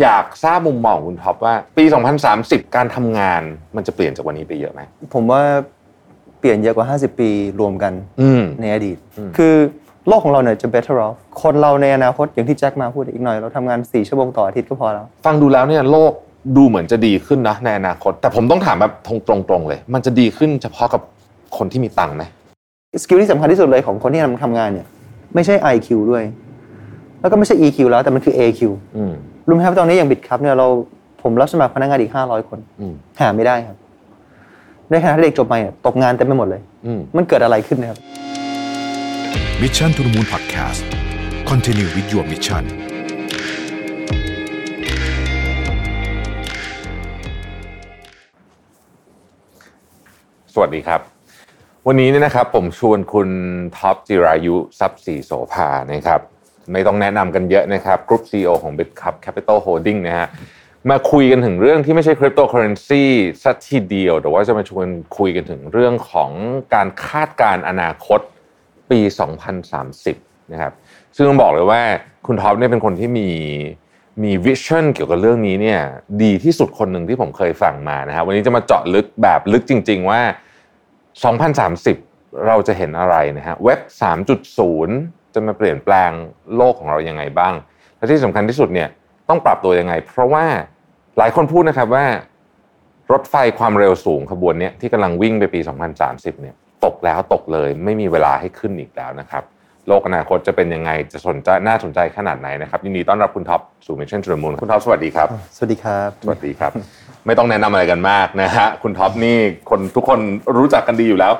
อยากทราบมุมมองคุณท็อปว่า ปี 2030 การทำงานมันจะเปลี่ยนจากวันนี้ไปเยอะไหมผมว่าเปลี่ยนเยอะกว่า 50 ปีรวมกันอืมในอดีต คือโลกของเราเนี่ยจะ better off คนเราในอนาคตอย่างที่แจ็คมาพูดอีกหน่อย เราทำงาน 4 ชั่วโมงต่ออาทิตย์ก็พอแล้ว ฟังดูแล้วเนี่ยโลกดูเหมือนจะดีขึ้นนะในอนาคต แต่ผมต้องถามแบบตรงๆเลย มันจะดีขึ้นเฉพาะกับคนที่มีตังค์ไหมสกิลที่สำคัญที่สุดเลยของคนที่ทำทำงานเนี่ย ไม่ใช่ IQ ด้วย แล้วก็ไม่ใช่ EQ แล้วแต่มันคือ AQ อืม รู้ไหมครับตอนนี้อย่างบิดครับเนี่ยเราผมรับสมัครพนักงานอีก500คนอืมหาไม่ได้ครับในขณะที่เด็กจบใหม่เนี่ยตกงานเต็มไปหมดเลยอืมมันเกิดอะไรขึ้นนะครับ Mission to the Moon Podcast Continue with your mission สวัสดีครับ วันนี้เนี่ยนะครับผมชวนคุณท็อปจิรายุทรัพย์ศรีโสภานะครับ ไม่ต้องแนะนำกันเยอะนะครับกรุ๊ปซีอของ BitCup Capital Holding นะฮะมาคุยกันถึงเรื่องที่ไม่ใช่คริปโตเคอเรนซีสักทีเดียวแต่ว่าจะมาชวนคุยกันถึงเรื่องของการคาดการณ์อนาคตปี 2030 นะครับ ซึ่งต้องบอกเลยว่าคุณท็อปเนี่ยเป็นคนที่มีมี vision เกี่ยวกับเรื่องนี้เนี่ยดีที่สุดคนหนึ่งที่ผมเคยฟังมานะครับวันนี้จะมาเจาะลึกแบบลึกจริง ๆ ว่า 2030 เราจะเห็นอะไรนะฮะเว็บ 3.0 จะมาเปลี่ยนแปลงโลกของเรายังไงบ้าง และที่สำคัญที่สุดเนี่ยต้องปรับตัวยังไง เพราะว่าหลายคนพูดนะครับว่ารถไฟความเร็วสูงขบวนเนี้ยที่กำลังวิ่งไปปี 2030 เนี่ยตกแล้วตกเลยไม่มีเวลาให้ขึ้นอีกแล้วนะครับโลกอนาคตจะเป็นยังไงจะสนใจน่าสนใจขนาดไหนนะครับยินดีต้อนรับคุณท็อปสู่ Mission to the Moon คุณท็อปสวัสดีครับ สวัสดีครับ สวัสดีครับ ไม่ต้องแนะนำอะไรกันมากนะฮะคุณท็อปนี่คนทุกคนรู้จักกันดีอยู่แล้ว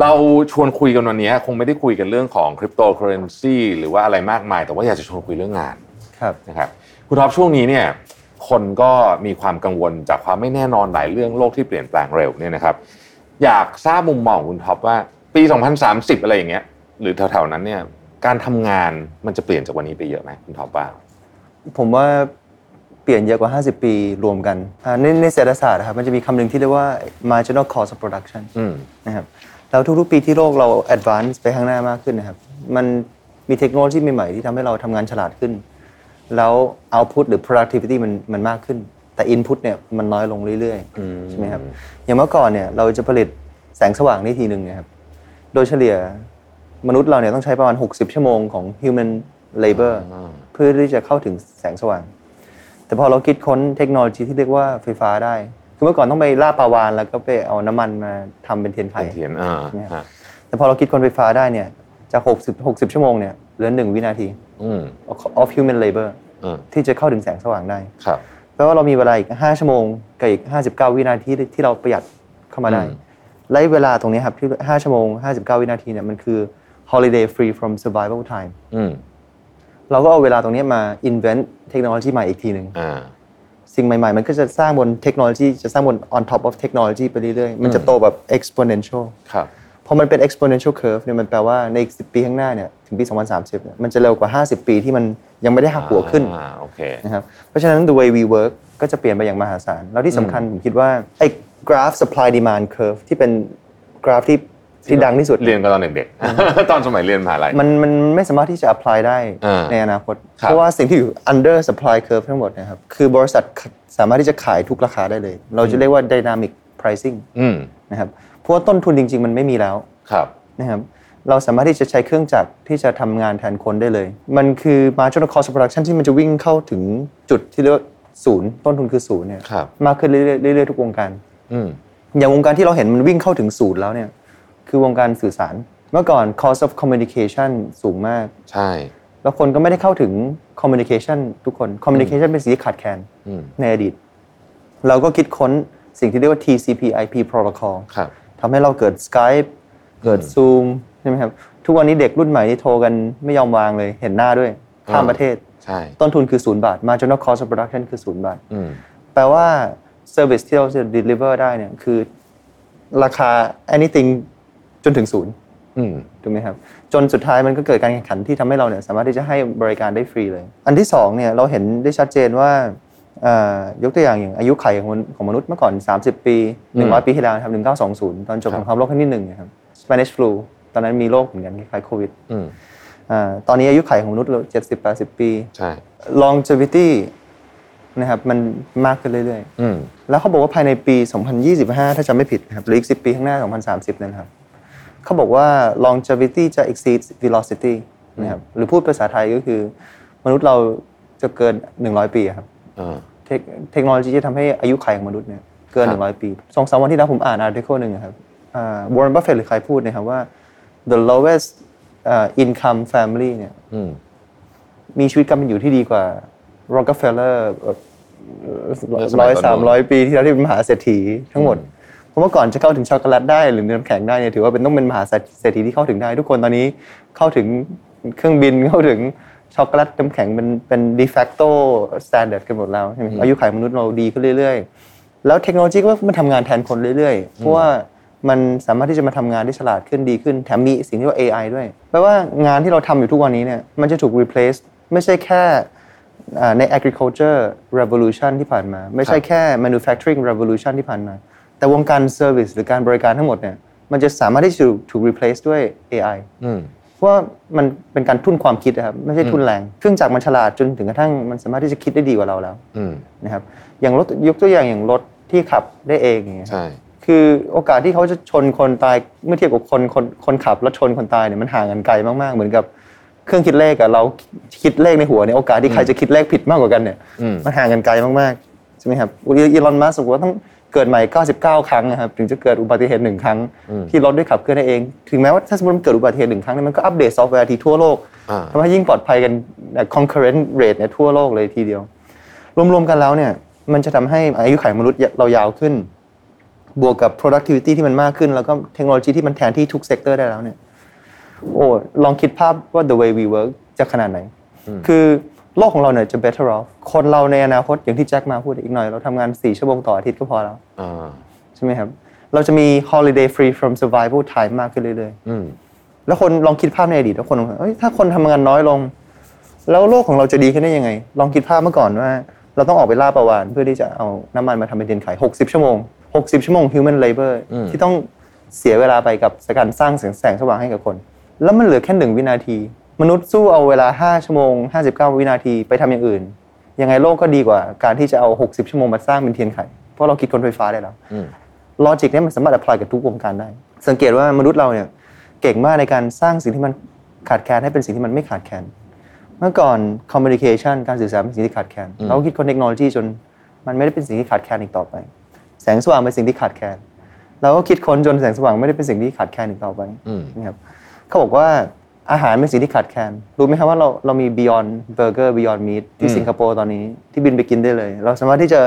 เราชวนคุยกันวันนี้คงไม่ได้คุยกันเรื่องของคริปโตเคอเรนซีหรือว่าอะไรมากมาย แต่ว่าอยากจะชวนคุยเรื่องงานครับนะครับคุณท็อปช่วงนี้เนี่ยคนก็มีความกังวลจากความไม่แน่นอนหลายเรื่องโลกที่เปลี่ยนแปลงเร็วเนี่ยนะครับ อยากทราบมุมมองของคุณท็อปว่าปี 2030 อะไรอย่างเงี้ยหรือแถวๆนั้นเนี่ยการทำงานมันจะเปลี่ยนจากวันนี้ไปเยอะไหมคุณท็อปว่า ผมว่า เปลี่ยนเยอะกว่า 50 ปีรวมกันอ่าในในเศรษฐศาสตร์นะครับมันจะมีคำหนึ่งที่เรียกว่า marginal cost of production อืมนะครับแล้วทุกๆปีที่โลกเรา advance ไปข้างหน้ามากขึ้นนะครับมันมีเทคโนโลยีใหม่ๆที่ทำให้เราทำงานฉลาดขึ้น แล้ว output หรือ productivity มันมันมากขึ้น แต่ input เนี่ยมันน้อยลงเรื่อยๆใช่ไหมครับอย่างเมื่อก่อนเนี่ยเราจะผลิตแสงสว่างได้ทีหนึ่งเนะครับโดยเฉลี่ยมนุษย์เราเนี่ยต้องใช้ประมาณ 60 ชั่วโมงของ human labor เพื่อที่จะเข้าถึงแสงสว่าง แต่พอเราคิดค้นเทคโนโลยีที่เรียกว่าไฟฟ้าได้ คือเมื่อก่อนต้องไปล่าปลาวานแล้วก็ไปเอาน้ำมันมาทำเป็นเทียนไขเป็นเทียนอ่าเนี่ยฮะแต่พอเราคิดค้นไฟฟ้าได้เนี่ยจาก60 60 ชั่วโมงเนี่ยเหลือหนึ่งวินาทีอืม of human labor อืมที่จะเข้าถึงแสงสว่างได้ครับแปลว่าเรามีเวลาอีก 5 ชั่วโมงกับอีก 59 วินาทีที่ที่เราประหยัดเข้ามาได้อืมและเวลาตรงนี้ครับที่ 5 ชั่วโมง 59 วินาทีเนี่ยมันคือ holiday free from survival time อืม เราก็เอาเวลาตรงนี้มา invent เทคโนโลยีใหม่อีกทีหนึ่งอ่าสิ่งใหม่ๆ มันก็จะสร้างบนเทคโนโลยีจะสร้างบน on top of technology ไปเรื่อยๆ มันจะโตแบบ exponential ครับพอมันเป็น exponential curve เนี่ยมันแปลว่าในอีก 10 ปีข้างหน้าเนี่ยถึงปี 2030เนี่ยมันจะเร็วกว่า 50 ปีที่มันยังไม่ได้หักหัวขึ้นอ่าโอเคนะครับเพราะฉะนั้น the way we work ก็จะเปลี่ยนไปอย่างมหาศาล แล้วที่สำคัญผมคิดว่าไอ้ graph supply demand curve ที่เป็นกราฟที่ ที่ดังที่สุดเรียนกันตอนเด็กๆตอนสมัยเรียนมหาลัยมันมันไม่สามารถที่จะ apply ได้อ่าในอนาคตครับเพราะว่าสิ่งที่อยู่ under supply curve ทั้งหมดเนะครับคือบริษัทสามารถที่จะขายทุกราคาได้เลย เราจะเรียกว่า dynamic pricing อืมนะครับเพราะว่าต้นทุนจริง ๆ มันไม่มีแล้วครับนะครับเราสามารถที่จะใช้เครื่องจักรที่จะทำงานแทนคนได้เลย มันคือ marginal cost of production ที่มันจะวิ่งเข้าถึงจุดที่เรียกว่าศูนย์ต้นทุนคือศูนย์เนี่ยครับมากขึ้นเรื่อยๆเรื่อยๆทุกวงการอืมอย่างวงการที่เราเห็นมันวิ่งเข้าถึงศูนย์แล้วเนี่ย คือวงการสื่อสาร เมื่อก่อน cost of communication สูงมาก ใช่ แล้วคนก็ไม่ได้เข้าถึง communication ทุกคน communication เป็นสิ่งที่ขาดแคลนอืมในอดีต เราก็คิดค้นสิ่งที่เรียกว่า TCP/IP protocol ครับทำให้เราเกิด Skype เกิด Zoom ใช่ไหมครับ ทุกวันนี้เด็กรุ่นใหม่นี่โทรกันไม่ยอมวางเลย เห็นหน้าด้วย ข้ามอ่าประเทศใช่ต้นทุนคือศูนย์บาท marginal cost of production คือศูนย์บาทอืมแปลว่า service ที่เราจะ deliver ได้เนี่ยคือราคา anything จนถึงศูนย์อืมถูกไหมครับ จนสุดท้ายมันก็เกิดการแข่งขันที่ทำให้เราเนี่ยสามารถที่จะให้บริการได้ฟรีเลย อันที่สองเนี่ยเราเห็นได้ชัดเจนว่าเอ่อยกตัวอย่างอย่างอายุไขของมนุษย์ของมนุษย์เมื่อก่อน 30 ปี 100 ปีที่แล้วนะครับ1920 ตอนจบครับสงครามโลกครั้งที่หนึ่งนะครับ Spanish flu ตอนนั้นมีโรคเหมือนกันคล้ายๆโควิดอืมอ่าตอนนี้อายุไขของมนุษย์เรา70 80ปี ใช่ longevity นะครับมันมากขึ้นเรื่อยอืมๆแล้วเขาบอกว่าภายในปี 2025 ถ้าจำไม่ผิดนะครับหรืออีก 10 ปีข้างหน้า 2030นะครับ เขาบอกว่า longevity จะ exceed velocity นะครับหรือพูดภาษาไทยก็คือ มนุษย์เราจะเกิน 100 ปีอะครับเออเทคเทคโนโลยีจะทำให้อายุขัยของมนุษย์เนี่ยเกินครับ100 ปีสองสามวันที่แล้วผมอ่าน article หนึ่งอะครับ Warren Buffett หรือใครพูดนะครับว่า the lowest uh, income family เนี่ยอืมมีชีวิตการเป็นอยู่ที่ดีกว่า Rockefeller เมื่อสมัยก่อนร้อยสามร้อยปีที่แล้วที่เป็นมหาเศรษฐีทั้งหมด เพราะว่าก่อนจะเข้าถึงช็อกโกแลตได้หรือน้ำแข็งได้เนี่ยถือว่าเป็นต้องเป็นมหาเศรษฐีที่เข้าถึงได้ ทุกคนตอนนี้เข้าถึงเครื่องบินเข้าถึงช็อกโกแลตน้ำแข็งเป็นเป็น de facto standard กันหมดแล้วใช่ไหมอายุขัยมนุษย์เราดีขึ้นเรื่อย ๆ แล้วเทคโนโลยีก็มันทำงานแทนคนเรื่อยๆ เพราะว่ามันสามารถที่จะมาทำงานได้ฉลาดขึ้นดีขึ้นแถมมีสิ่งที่เรียกว่า AI ด้วยแปลว่างานที่เราทำอยู่ทุกวันนี้เนี่ยมันจะถูก replace ไม่ใช่แค่อ่าใน agriculture revolution ที่ผ่านมา ไม่ใช่แค่ manufacturing revolution ที่ผ่านมา แต่วงการ service หรือการบริการทั้งหมดเนี่ยมันจะสามารถที่จะถูก replace ด้วย AI อืมเพราะว่ามันเป็นการทุ่นความคิดนะครับไม่ใช่ทุ่นแรงเครื่องจักรมันฉลาดจนถึงกระทั่งมันสามารถที่จะคิดได้ดีกว่าเราแล้วอืมนะครับอย่างรถยกตัวอย่างอย่างรถที่ขับได้เองอย่างเงี้ยใช่คือโอกาสที่เขาจะชนคนตายเมื่อเทียบกับคนคนคนขับแล้วชนคนตายเนี่ยมันห่างกันไกลมากๆ เหมือนกับเครื่องคิดเลขอะเราคิดเลขในหัวเนี่ยโอกาสที่ใครจะคิดเลขผิดมากกว่ากันเนี่ยอืมมันห่างกันไกลมากๆใช่ไหมครับ Elon Musk บอกว่าต้อง เกิดใหม่ 99 ครั้งนะครับถึงจะเกิดอุบัติเหตุหนึ่งครั้ง ที่รถได้ขับเคลื่อนได้เอง ถึงแม้ว่าถ้าสมมติมันเกิดอุบัติเหตุหนึ่งครั้งเนี่ยมันก็อัปเดตซอฟต์แวร์ที่ทั่วโลกอ่าทำให้ยิ่งปลอดภัยกัน concurrently เนี่ยทั่วโลกเลยทีเดียว รวมๆกันแล้วเนี่ยมันจะทำให้อายุขัยมนุษย์เรายาวขึ้น บวกกับ productivity ที่มันมากขึ้น แล้วก็เทคโนโลยีที่มันแทนที่ทุกเซกเตอร์ได้แล้วเนี่ยโอ้ลองคิดภาพว่า the way we work จะขนาดไหน คือ โลกของเราเนี่ยจะ better off คนเราในอนาคตอย่างที่แจ็คมาพูดอีกหน่อย เราทำงาน 4 ชั่วโมงต่ออาทิตย์ก็พอแล้วอ่าใช่ไหมครับ เราจะมี holiday free from survival time มากขึ้นเรื่อยๆอืมแล้วคนลองคิดภาพในอดีตแล้วคนลองเอ้ยถ้าคนทำงานน้อยลง แล้วโลกของเราจะดีขึ้นได้ยังไง ลองคิดภาพเมื่อก่อนว่า เราต้องออกไปล่าประวานเพื่อที่จะเอาน้ำมันมาทำเป็นเทียนไข60 ชั่วโมง 60 ชั่วโมง human labor อืมที่ต้องเสียเวลาไปกับการสร้างแสงแสงสว่างให้กับคน แล้วมันเหลือแค่หนึ่งวินาที มนุษย์สู้เอาเวลา 5 ชั่วโมง 59 วินาทีไปทำอย่างอื่น ยังไงโลกก็ดีกว่าการที่จะเอา 60 ชั่วโมงมาสร้างเป็นเทียนไข เพราะเราคิดค้นไฟฟ้าได้แล้วอืม logic เนี่ยมันสามารถ apply กับทุกวงการได้ สังเกตว่ามนุษย์เราเนี่ยเก่งมากในการสร้างสิ่งที่มันขาดแคลนให้เป็นสิ่งที่มันไม่ขาดแคลน เมื่อก่อน communication การสื่อสารเป็นสิ่งที่ขาดแคลน เราก็คิดค้นเทคโนโลยีจนมันไม่ได้เป็นสิ่งที่ขาดแคลนอีกต่อไป แสงสว่างเป็นสิ่งที่ขาดแคลน เราก็คิดค้นจนแสงสว่างไม่ได้เป็นสิ่งที่ขาดแคลนอีกต่อไปอืมนะครับ เขาบอกว่า อาหารเป็นสิ่งที่ขาดแคลนรู้ไหมครับว่าเราเรามี Beyond Burger Beyond Meat ที่สิงคโปร์ตอนนี้ที่บินไปกินได้เลย เราสามารถที่จะ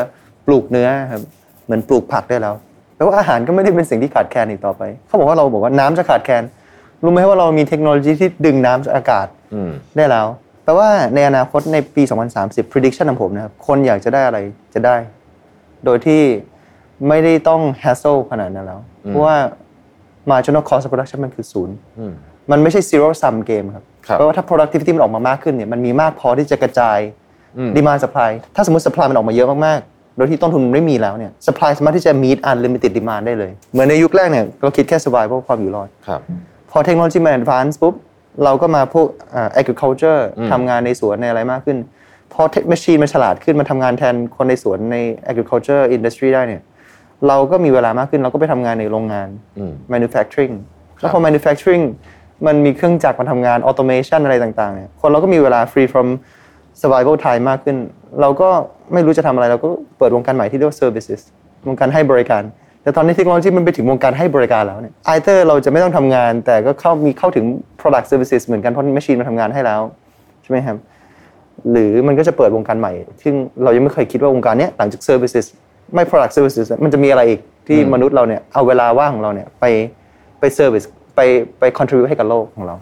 ปลูกเนื้อครับเหมือนปลูกผักได้แล้วแปลว่าอาหารก็ไม่ได้เป็นสิ่งที่ขาดแคลนอีกต่อไป เขาบอกว่าเราบอกว่าน้ำจะขาดแคลนรู้ไหมว่าเรามีเทคโนโลยีที่ดึงน้ำจากอากาศอืมได้แล้วแปลว่าในอนาคตในปี 2030 prediction ของผมนะครับคนอยากจะได้อะไรจะได้ โดยที่ไม่ได้ต้อง hassle ขนาดนั้นแล้ว เพราะว่า marginal cost of production มันคือศูนย์อื มมันไม่ใช่ zero sum game ครับครับแปลว่าถ้า productivity มันออกมามากขึ้นเนี่ยมันมีมากพอที่จะกระจายอืม demand supply ถ้าสมมติ supply มันออกมาเยอะมากๆ โดยที่ต้นทุนมันไม่มีแล้วเนี่ย supply สามารถที่จะ meet unlimited demand ได้เลย เหมือนในยุคแรกเนี่ยเราคิดแค่ survival ความอยู่รอดครับพอเทคโนโลยีมัน advance ปุ๊บเราก็มาพวกอ่า agriculture ทำงานในสวนในอะไรมากขึ้น พอเทคโนโลยีมันฉลาดขึ้นมันทำงานแทนคนในสวนใน agriculture industry ได้เนี่ยเราก็มีเวลามากขึ้นเราก็ไปทำงานในโรงงานอืม manufacturing แล้วพอ manufacturing มันมีเครื่องจักรมาทำงาน automation อะไรต่างๆเนี่ยคนเราก็มีเวลา free from survival time มากขึ้น เราก็ไม่รู้จะทำอะไรเราก็เปิดวงการใหม่ที่เรียกว่า services วงการให้บริการ แต่ตอนนี้เทคโนโลยีมันไปถึงวงการให้บริการแล้วเนี่ยไอเตอร์เราจะไม่ต้องทำงาน แต่ก็เข้ามีเข้าถึง product services เหมือนกันเพราะ machine มาทำงานให้แล้วใช่ไหมครับหรือมันก็จะเปิดวงการใหม่ ซึ่งเรายังไม่เคยคิดว่าวงการเนี้ยหลังจาก services ไม่ product services มันจะมีอะไรอีกที่มนุษย์เราเนี่ยเอาเวลาว่างของเราเนี่ยไปไป service ไปไป contribute ให้กับโลกของเรา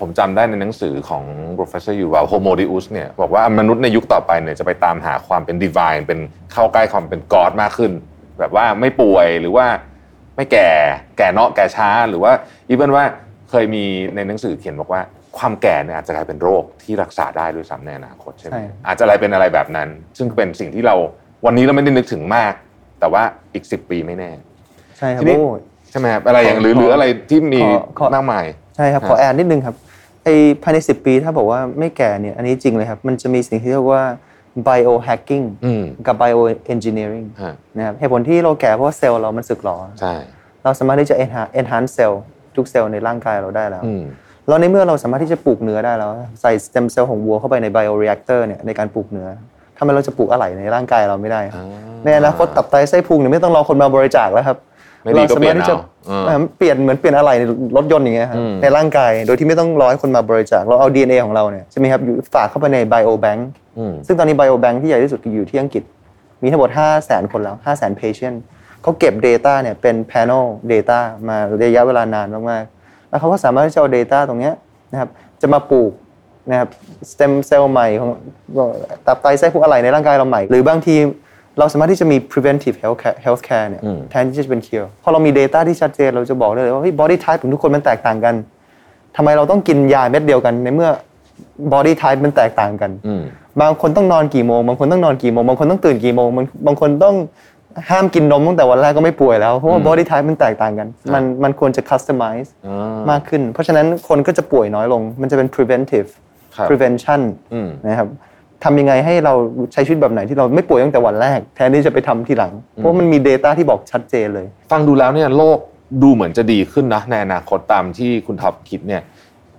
ผมจำได้ในหนังสือของ professor Yuval Homo Deus เนี่ยบอกว่ามนุษย์ในยุคต่อไปเนี่ยจะไปตามหาความเป็น divine เป็นเข้าใกล้ความเป็น God มากขึ้น แบบว่าไม่ป่วยหรือว่าไม่แก่แก่เนาะแก่ช้าหรือว่าอีเวนว่าเคยมีในหนังสือเขียนบอกว่าความแก่เนี่ยอาจจะกลายเป็นโรคที่รักษาได้ด้วยซ้ำในอนาคตใช่ไหมใช่อาจจะอะไรเป็นอะไรแบบนั้น ซึ่งเป็นสิ่งที่เราวันนี้เราไม่ได้นึกถึงมาก แต่ว่าอีกสิบปีไม่แน่ใช่ครับทีนี้โอ้ใช่ไหมครับอะไรอย่างหรือขอหรืออะไรที่มีขอขอมากมายใช่ครับขอแอดนิดนึงครับไอภายใน 10 ปีถ้าบอกว่าไม่แก่เนี่ยอันนี้จริงเลยครับ มันจะมีสิ่งที่เรียกว่า biohacking อืมกับ bioengineering ฮะนะครับเหตุผลที่เราแก่เพราะว่าเซลล์เรามันสึกหรอใช่เราสามารถที่จะ enhance enhance เซลล์ทุกเซลล์ในร่างกายเราได้แล้วอืมแล้วในเมื่อเราสามารถที่จะปลูกเนื้อได้แล้ว ใส่สเต็มเซลล์ของวัวเข้าไปใน bioreactor เนี่ยในการปลูกเนื้อทำไมเราจะปลูกอะไรในร่างกายเราไม่ได้อ่าในอนาคตตับไตไส้พุงเนี่ยไม่ต้องรอคนมาบริจาคแล้วครับ ไม่ดีก็สามารถที่จะเปลี่ยนเอาเออเปลี่ยนเหมือนเปลี่ยนอะไรในรถยนต์อย่างเงี้ยครับอืมในร่างกายโดยที่ไม่ต้องรอให้คนมาบริจาคเราเอา DNA ของเราเนี่ยใช่ไหมครับอยู่ฝากเข้าไปใน biobank อืมซึ่งตอนนี้ biobank ที่ใหญ่ที่สุดคืออยู่ที่อังกฤษ มีทั้งหมด 5 0 0 0 0 0 คนแล้ว 5 0 0 0 0 0 patient เขาเก็บ data เนี่ยเป็น panel data มาระยะเวลานานมากๆแล้วเขาก็สามารถที่จะเอา data ตรงเนี้ยนะครับจะมาปลูกนะครับ stem cell ใหม่ของตับไตไส้พุงอะไรในร่างกายเราใหม่ หรือบางที เราสามารถที่จะมี preventive health care, health care เนี่ยอืมแทนที่จะเป็น cure พอเรามี data ที่ชัดเจนเราจะบอกได้เลยว่าเฮ้ย body type ของทุกคนมันแตกต่างกันทำไมเราต้องกินยาเม็ดเดียวกันในเมื่อ body type มันแตกต่างกันอืมบางคนต้องนอนกี่โมง บางคนต้องนอนกี่โมง บางคนต้องตื่นกี่โมงบางบางคนต้องห้ามกินนมตั้งแต่วันแรกก็ไม่ป่วยแล้ว เพราะว่า body type มันแตกต่างกัน มันมันควรจะ customize อ่ามมากขึ้น เพราะฉะนั้นคนก็จะป่วยน้อยลง มันจะเป็น preventive ครับ prevention อืมนะครับ ทำยังไงให้เราใช้ชีวิตแบบไหนที่เราไม่ป่วยตั้งแต่วันแรก แทนที่จะไปทำทีหลัง เพราะมันมี data ที่บอกชัดเจนเลย ฟังดูแล้วเนี่ยโลกดูเหมือนจะดีขึ้นนะในอนาคตตามที่คุณท็อปคิดเนี่ย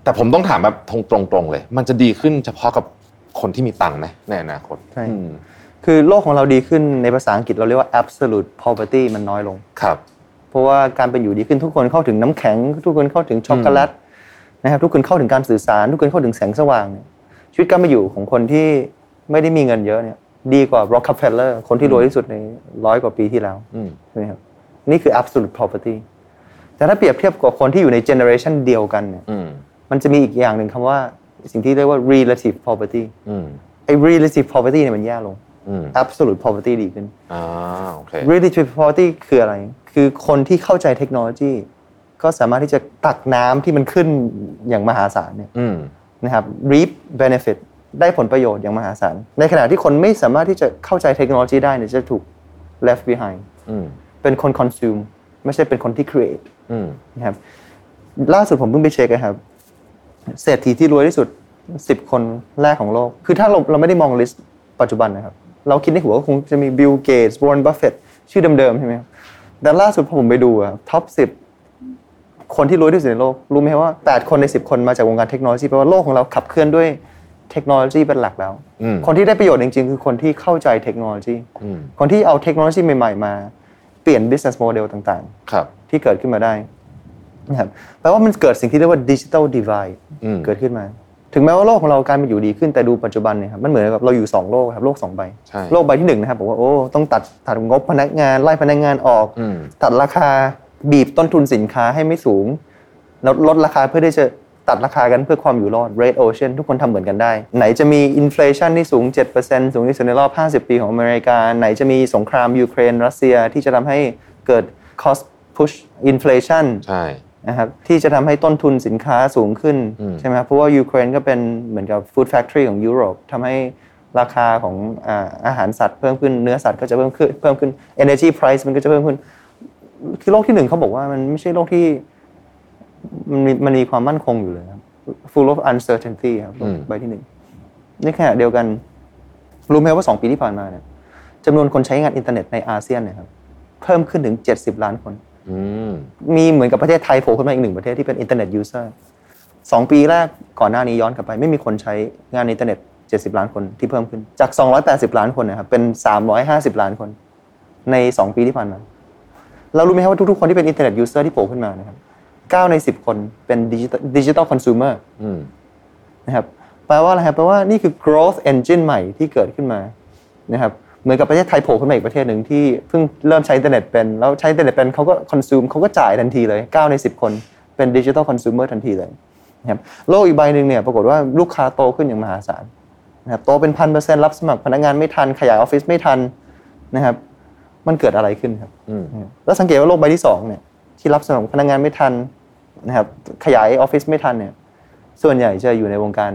แต่ผมต้องถามแบบตรงๆเลย มันจะดีขึ้นเฉพาะกับคนที่มีตังค์ไหมในอนาคตใช่อืมคือโลกของเราดีขึ้นในภาษาอังกฤษเราเรียกว่า absolute poverty มันน้อยลงครับเพราะว่าการเป็นอยู่ดีขึ้นทุกคนเข้าถึงน้ำแข็ง ทุกคนเข้าถึงช็อกโกแลตนะครับทุกคนเข้าถึงการสื่อสาร ทุกคนเข้าถึงแสงสว่างเนี่ย ชีวิตการเป็นอยู่ของคนที่ไม่ได้มีเงินเยอะเนี่ย ดีกว่า Rockefeller คนที่รวยที่สุดในร้อยกว่าปีที่แล้วอืมใช่ไหมครับนี่คือ absolute poverty แต่ถ้าเปรียบเทียบกับคนที่อยู่ใน generation เดียวกันเนี่ยอืมมันจะมีอีกอย่างหนึ่งคำว่าสิ่งที่เรียกว่า relative poverty อืมไอ้ relative poverty เนี่ยมันแย่ลงอืม absolute poverty ดีขึ้นอ่าโอเค relative poverty คืออะไร คือคนที่เข้าใจเทคโนโลยี ก็สามารถที่จะตักน้ำที่มันขึ้นอย่างมหาศาลเนี่ยอืม นะครับ reap benefit ได้ผลประโยชน์อย่างมหาศาล ในขณะที่คนไม่สามารถที่จะเข้าใจเทคโนโลยีได้เนี่ยจะถูก left behind อืมเป็นคน consume ไม่ใช่เป็นคนที่ create อืมนะครับล่าสุดผมเพิ่งไปเช็คนะครับเศรษฐีที่รวยที่สุด 10 คนแรกของโลก คือถ้าเราเราไม่ได้มอง list ปัจจุบันนะครับ เราคิดในหัวก็คงจะมีบิลเกตส์วอร์ n บัฟเฟตชื่อเดิมๆใช่ไหมครับแต่ล่าสุดพอผมไปดูอะ top 10 คนที่รวยที่สุดในโลก รู้ไหมครับว่า 8 คนใน 10 คนมาจากวงการเทคโนโลยีแปลว่าโลกของเราขับเคลื่อนด้วยเทคโนโลยีเป็นหลักแล้วอืมคนที่ได้ประโยชน์จริง ๆ คือคนที่เข้าใจเทคโนโลยีอืมคนที่เอาเทคโนโลยีใหม่ ๆ มา เปลี่ยน business model ต่างๆครับที่เกิดขึ้นมาได้นะครับแปลว่ามันเกิดสิ่งที่เรียกว่าดิจิทัลดีวายอืมเกิดขึ้นมา ถึงแม้ว่าโลกของเราการมาอยู่ดีขึ้นแต่ดูปัจจุบันเนี่ยครับมันเหมือนกับเราอยู่ 2 โลกครับโลก2ใบใช่โลกใบที่1นะครับบอกว่าโอ้ต้องตัดตัดงบพนักงานไล่พนักงานออกอืมตัดราคา บีบต้นทุนสินค้าให้ไม่สูงแล้วลดราคาเพื่อที่จะตัดราคากันเพื่อความอยู่รอด Red Ocean ทุกคนทำเหมือนกันได้ ไหนจะมีอินฟล t ชันที่สูง 7%สูงที่สุดในรอบ 50 ปีของอเมริกา ไหนจะมีสงครามยูเครน รัสเซียที่จะทำให้เกิด cost push inflation ใช่นะครับที่จะทำให้ต้นทุนสินค้าสูงขึ้นอืมใช่ไหมครับเพราะว่ายูเครนก็เป็นเหมือนกับ food factory ของยุโรปทำให้ราคาของอาอาหารสัตว์เพิ่มขึ้นเนื้อสัตว์ก็จะเพิ่มขึ้นเพิ่มขึ้น energy price มันก็จะเพิ่มขึ้น คือโลกที่หนึ่งเขาบอกว่ามันไม่ใช่โลกที่มันมีมันมีความมั่นคงอยู่เลยครับ full of uncertainty ครับโลกใบที่หนึ่งในขณะเดียวกัน รู้ไหมว่าสองปีที่ผ่านมาเนี่ยจำนวนคนใช้งานอินเทอร์เน็ตในอาเซียนเนี่ยครับเพิ่มขึ้นถึง70ล้านคนอืมมีเหมือนกับประเทศไทยโผล่ขึ้นมาอีกหนึ่งประเทศที่เป็น internet user สองปีแรกก่อนหน้านี้ย้อนกลับไป ไม่มีคนใช้งานอินเทอร์เน็ต70ล้านคนที่เพิ่มขึ้นจาก280ล้านคนนะครับเป็น350ล้านคน ใน2ปีที่ผ่านมา เรารู้ไหมครับว่าทุกๆคนที่เป็น internet user ที่โผล่ขึ้นมานะครับ9ใน10คนเป็นดิจิตอลดิจิตอลคอน sumer อืมนะครับแปลว่าอะไรครับแปลว่านี่คือ growth engine ใหม่ที่เกิดขึ้นมานะครับเหมือนกับประเทศไทยโผล่ขึ้นมาอีกประเทศหนึ่งที่เพิ่งเริ่มใช้อินเทอร์เน็ตเป็น แล้วใช้อินเทอร์เน็ตเป็นเขาก็ consume เขาก็จ่ายทันทีเลย9ใน 10 คนเป็น digital consumer ทันทีเลยนะครับโลกอีกใบหนึ่งเนี่ยปรากฏว่าลูกค้าโตขึ้นอย่างมหาศาลนะครับโตเป็นพันเปอร์เซ็นต์รับสมัครพนักงานไม่ทันขยายออฟฟิศไม่ทันนะครับ มันเกิดอะไรขึ้นครับอืมแล้วสังเกตว่าโลกใบที่สองเนี่ยที่รับสมัครพนักงานไม่ทันนะครับขยายออฟฟิศไม่ทันเนี่ยส่วนใหญ่จะอยู่ในวงการ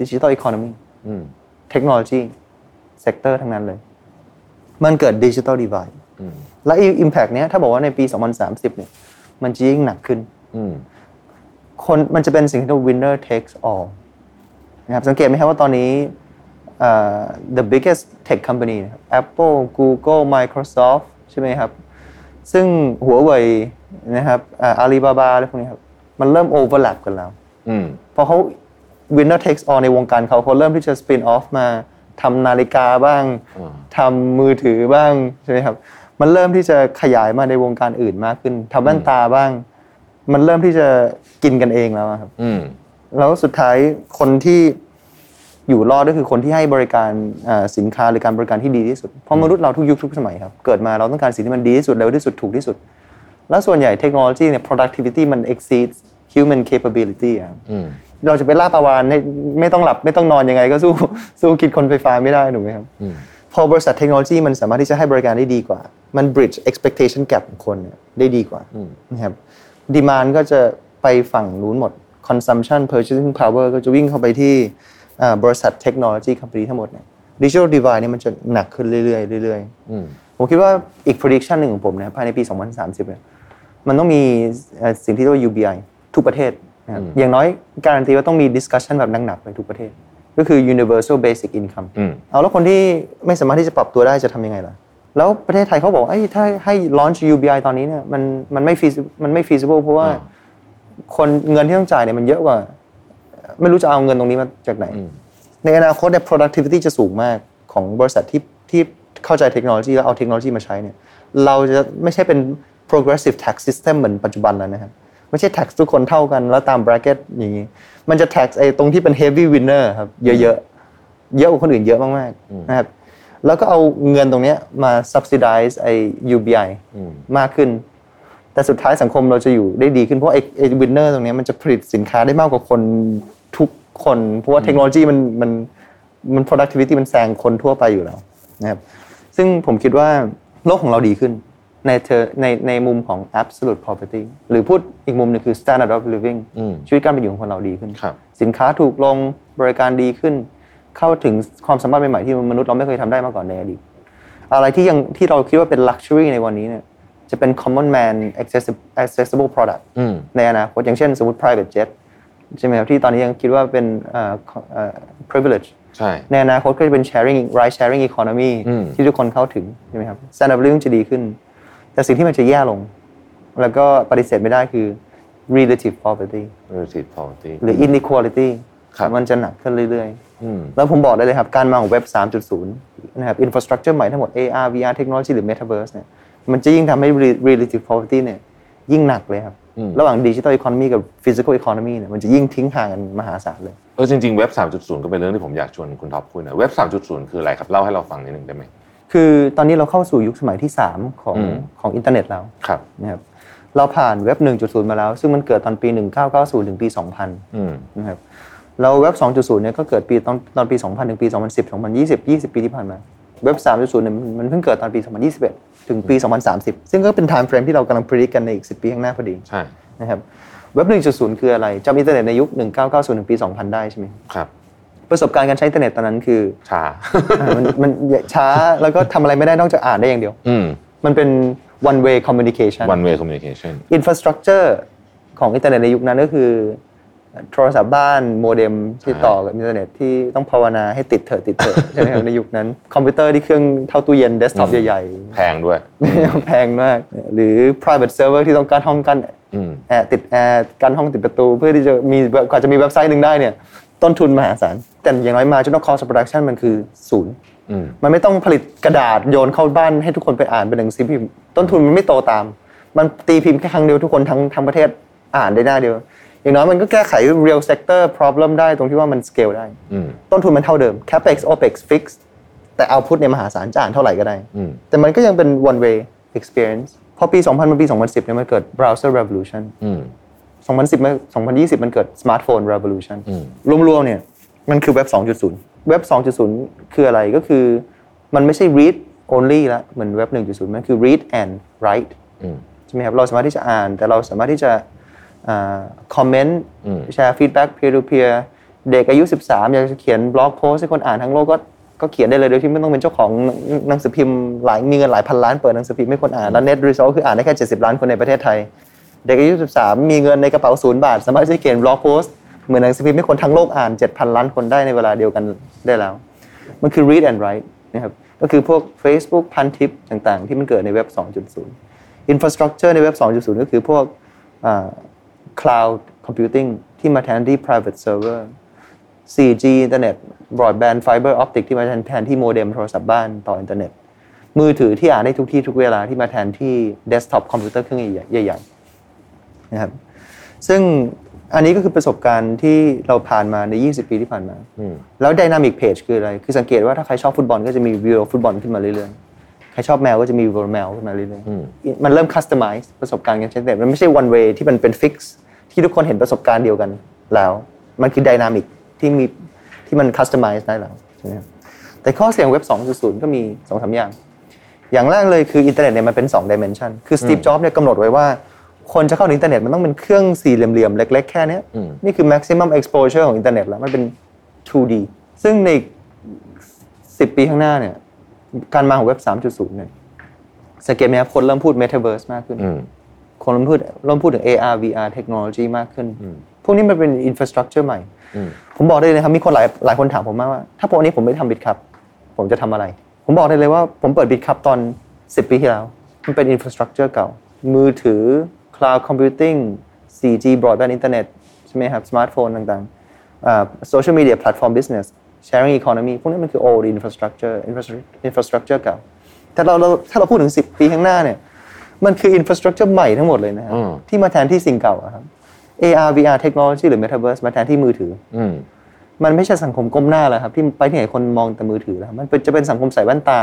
digital economy อืม technology sector ทั้งนั้นเลย มันเกิดดิจิทัลดี i d อืมและ impact เนี้ยถ้าบอกว่าในปี 2030 เนี่ย มันจะยิ่งหนักขึ้นอืมคนมันจะเป็นสิ่งที่เรียกว่า winner takes all นะครับสังเกตไหมครับว่าตอนนี้อ่า the biggest tech company นะครับ Apple Google Microsoft ใช่ไหมครับ ซึ่งหัวเว่ยนะครับอาลีบาบาอะไรพวกนี้ครับ มันเริ่ม overlap กันแล้วอืมพอเขา winner takes all ในวงการเขาเขาเริ่มที่จะ spin off มาทำนาฬิกาบ้างอืมทำมือถือบ้างใช่ไหมครับ มันเริ่มที่จะขยายมาในวงการอื่นมากขึ้นทำแว่นตาบ้าง มันเริ่มที่จะกินกันเองแล้วอะครับอืมแล้วสุดท้ายคนที่ อยู่รอดก็คือคนที่ให้บริการอ่าสินค้าหรือการบริการที่ดีที่สุด เพราะมนุษย์เราทุกยุคทุกสมัยครับ เกิดมาเราต้องการสิ่งที่มันดีที่สุดเร็วที่สุดถูกที่สุด แล้วส่วนใหญ่เทคโนโลยีเนี่ย productivity มัน exceeds human capability อะครับอืมเราจะไปล่าปลาวานให้ไม่ต้องหลับไม่ต้องนอนยังไง ก็สู้สู้คิดคนไฟฟ้าไม่ได้ถูกไหมครับอืมพอบริษัทเทคโนโลยีมันสามารถที่จะให้บริการได้ดีกว่า มัน bridge expectation gap ของคนเนี่ยได้ดีกว่านะครับ demand ก็จะไปฝั่งนู้นหมด consumption purchasing power ก็จะวิ่งเข้าไปที่อ่า บริษัทเทคโนโลยี company ทั้งหมดเนี่ย digital divide เนี่ยมันจะหนักขึ้นเรื่อยๆเรื่อยๆอืมผมคิดว่าอีก prediction หนึ่งของผมนะครับภายในปี 2030เนี่ยมันต้องมีเอ่อสิ่งที่เรียกว่า UBI ทุกประเทศนะครับอย่างน้อยการันตีว่าต้องมี discussion แบบหนักๆไปทุกประเทศ ก็คือ universal basic income อืมเอาแล้วคนที่ไม่สามารถที่จะปรับตัวได้จะทำยังไงล่ะแล้วประเทศไทยเขาบอกว่าเอ้ยถ้าให้ launch UBI ตอนนี้เนี่ยมันมันไม่ feasible มันไม่ feasible เพราะว่าอ่าคนเงินที่ต้องจ่ายเนี่ยมันเยอะกว่า ไม่รู้จะเอาเงินตรงนี้มาจากไหน ในอนาคตเนี่ย productivity จะสูงมากของบริษัทที่ที่เข้าใจเทคโนโลยีแล้วเอาเทคโนโลยีมาใช้เนี่ย เราจะไม่ใช่เป็น progressive tax system เหมือนปัจจุบันแล้วนะครับไม่ใช่ tax ทุกคนเท่ากันแล้วตาม bracket อย่างนี้ มันจะ tax ไอ้ตรงที่เป็น heavy winner ครับเยอะๆ เยอะกว่าคนอื่นเยอะมากๆนะครับแล้วก็เอาเงินตรงเนี้ยมา subsidize ไอ้ UBI มากขึ้น แต่สุดท้ายสังคมเราจะอยู่ได้ดีขึ้นเพราะไอ้ไอ้ winner ตรงเนี้ยมันจะผลิตสินค้าได้มากกว่าคน ทุกคน เพราะว่าเทคโนโลยีมันมันมัน productivity มันแซงคนทั่วไปอยู่แล้วนะครับซึ่งผมคิดว่าโลกของเราดีขึ้น ในเธอในในมุมของ absolute poverty หรือพูดอีกมุมหนึงคือ standard of living อืมชีวิตการเป็นอยู่ของคนเราดีขึ้นครับสินค้าถูกลงบริการดีขึ้น เข้าถึงความสามารถใหม่ๆที่มนุษย์เราไม่เคยทำได้มาก่อนในอดีตอะไรที่ยังที่เราคิดว่าเป็น luxury ในวันนี้เนี่ยจะเป็น common man accessible accessible product อืมในอนาคตอย่างเช่นสมมติ private jet ใช่ไหมครับที่ตอนนี้ยังคิดว่าเป็นเอ่อเอ่อ privilege ใช่ในอนาคตก็จะเป็น sharing ride sharing economy อืมที่ทุกคนเข้าถึงใช่ไหมครับ standard of living จะดีขึ้น แต่สิ่งที่มันจะแย่ลง แล้วก็ปฏิเสธไม่ได้คือ relative poverty relative poverty หรือ inequality ครับมันจะหนักขึ้นเรื่อยอืมๆแล้วผมบอกได้เลยครับ การมาของเว็บ 3.0 นะครับ infrastructure ใหม่ทั้งหมด AR VR technology หรือ metaverse เนี่ย มันจะยิ่งทำให้ re- relative poverty เนี่ยยิ่งหนักเลยครับ ระหว่าง digital economy กับ physical economy เนี่ยมันจะยิ่งทิ้งห่างกันมหาศาลเลยเออจริงๆเว็บ 3.0 ก็เป็นเรื่องที่ผมอยากชวนคุณท็อปคุยนะเว็บ 3.0 คืออะไรครับ เล่าให้เราฟังนิดนึงได้ไหมคือตอนนี้เราเข้าสู่ยุคสมัยที่ 3 ของอืมของอินเทอร์เน็ตแล้วครับนะครับเราผ่านเว็บ 1.0 มาแล้ว ซึ่งมันเกิดตอนปี 1990 ถึงปี 2000อืมนะครับแล้วเว็บ 2.0 เนี่ยก็เกิดปีตอนตอนปี 2000 ถึงปี 2010 2020 20 ปีที่ผ่านมา เว็บ 3.0 เนี่ยมันมันเพิ่งเกิดตอนปี 2021 ถึงปี 2030 ซึ่งก็เป็น time frame ที่เรากำลัง predict กันในอีก 10 ปีข้างหน้าพอดีใช่นะครับเว็บ 1.0 คืออะไรจำอินเทอร์เน็ตในยุค 1990 ถึงปี 2000 ได้ใช่ไหมครับประสบการณ์การใช้อินเทอร์เน็ตตอนนั้นคือช้าอ่ามันมันช้าแล้วก็ทำอะไรไม่ได้นอกจากอ่านได้อย่างเดียวอืมมันเป็น one way communication one way communication infrastructure ของอินเทอร์เน็ตในยุคนั้นก็คือ โทรศัพท์บ้านโมเด็มที่ต่อกับอินเทอร์เน็ตที่ต้องภาวนาให้ติดเถอะติดเถอะใช่ไหมครับในยุคนั้น คอมพิวเตอร์ที่เครื่องเท่าตู้เย็นเดสก์ท็อปใหญ่แพงด้วยๆแพงมาก หรือ private server ที่ต้องการห้องกันอืมแอร์ติดแอร์กันห้องติดประตู เพื่อที่จะมีกว่าจะมีเว็บไซต์หนึ่งได้เนี่ยต้นทุนมหาศาลแต่อย่างน้อยมาจนต้อง cost of production มันคือศูนย์อืมมันไม่ต้องผลิตกระดาษโยนเข้าบ้านให้ทุกคนไปอ่านเป็นหนังสือพิมพ์ต้นทุนมันไม่โตตาม มันตีพิมพ์แค่ครั้งเดียวทุกคนทั้งทั้งประเทศอ่านได้หน้าเดียว อย่างน้อยมันก็แก้ไข real sector problem ได้ตรงที่ว่ามัน scale ได้อืมต้นทุนมันเท่าเดิม capex opex fix แต่ output เนี่ยมหาศาลจะอ่านเท่าไหร่ก็ได้อืมแต่มันก็ยังเป็น one way experience พอปี 2000มาปี 2010เนี่ยมันเกิด browser revolution อืม2010มา2020 มันเกิด smartphone revolution อืมรวมๆเนี่ยมันคือเว็บ 2.0 เว็บ 2.0 คืออะไรก็คือ มันไม่ใช่ read only ละเหมือนเว็บ 1.0 มันคือ read and write อืมใช่ไหมครับเราสามารถที่จะอ่าน แต่เราสามารถที่จะ คอมเมนต์อืมแชร์ feedback peer to peer เด็กอายุ 13 อยากจะเขียน blog post ให้คนอ่านทั้งโลกก็ก็เขียนได้เลยโดยที่ไม่ต้องเป็นเจ้าของหนังสือพิมพ์หลายมีเงินหลายพันล้านเปิดหนังสือพิมพ์ให้คนอ่านแล้ว net result คืออ่านได้แค่ 70 ล้านคนในประเทศไทย เด็กอายุ 13 มีเงินในกระเป๋าศูนย์บาท สามารถที่จะเขียนบล็อกโพสต์เหมือนหนังสือพิมพ์ให้คนทั้งโลกอ่าน 7,000 ล้านคนได้ในเวลาเดียวกันได้แล้ว มันคือ read and write นะครับก็คือพวก Facebook พันทิปต่างๆ ที่มันเกิดในเว็บ 2.0 infrastructure ในเว็บ 2.0 ก็คือพวกอ่า cloud computing ที่มาแทนที่ private server 4G อินเทอร์เน็ต broadband fiber optic ที่มาแทนแทนที่โมเด็มโทรศัพท์บ้านต่ออินเทอร์เน็ต มือถือที่อ่านได้ทุกที่ทุกเวลาที่มาแทนที่ desktop คอมพิวเตอร์เครื่องใหญ่ๆนะครับ ซึ่งอันนี้ก็คือประสบการณ์ที่เราผ่านมาใน 20 ปีที่ผ่านมา แล้ว Dynamic Page คืออะไร คือสังเกตว่าถ้าใครชอบฟุตบอลก็จะมีวิดีโอฟุตบอลขึ้นมาเรื่อยๆ ใครชอบแมวก็จะมีวิดีโอแมวขึ้นมาเรื่อยๆ มันเริ่ม customize ประสบการณ์การใช้อินเทอร์เน็ตมันไม่ใช่ one way ที่มันเป็น fix ที่ทุกคนเห็นประสบการณ์เดียวกันแล้ว มันคือ Dynamic ที่มีที่มัน customize ได้แล้วใช่ไหมครับแต่ข้อเสียของเว็บ 2.0 ก็มี2อสอย่าง อย่างแรกเลยคืออินเทอร์เน็ตเนี่ยมันเป็น2 dimension คือสตีฟจ็อบส์เนี่ยกำหนดไว้ว่า คนจะเข้าถึงอินเทอร์เน็ตมันต้องเป็นเครื่องสี่เหลี่ยมๆ เล็ก ๆ แค่เนี้ยนี่คือ maximum exposure ของอินเทอร์เน็ตแล้ว มันเป็น 2D ซึ่งใน 10 ปีข้างหน้าเนี่ย การมาของเว็บ 3.0 เนี่ยสังเกตไหมครับคนเริ่มพูด metaverse มากขึ้น คนเริ่มพูดเริ่มพูดถึง AR VR เทคโนโลยีมากขึ้น พวกนี้มันเป็น infrastructure ใหม่ ผมบอกได้เลยนะครับ มีคนหลายหลายคนถามผมมากว่า ถ้าพวกนี้ผมไม่ทำบิตครับ ผมจะทำอะไร ผมบอกได้เลยว่าผมเปิดบิตครับตอน 10 ปีที่แล้ว มันเป็น infrastructure เก่า มือถือ cloud computing 4G broadband internet ใช่ไหมครับ สมาร์ทโฟนต่างๆ social media platform business sharing economy พวกนี้มันคือ old infrastructure infrastructure เก่าถ้าเราเราถ้าเราพูดถึง 10 ปีข้างหน้าเนี่ย มันคือ infrastructure ใหม่ทั้งหมดเลยนะครับที่มาแทนที่สิ่งเก่าอะครับ AR VR technology หรือ metaverse มาแทนที่มือถืออมันไม่ใช่สังคมก้มหน้าแล้วครับ ที่ไปที่ไหนคนมองแต่มือถือแล้ว มันเป็นจะเป็นสังคมใส่แว่นตา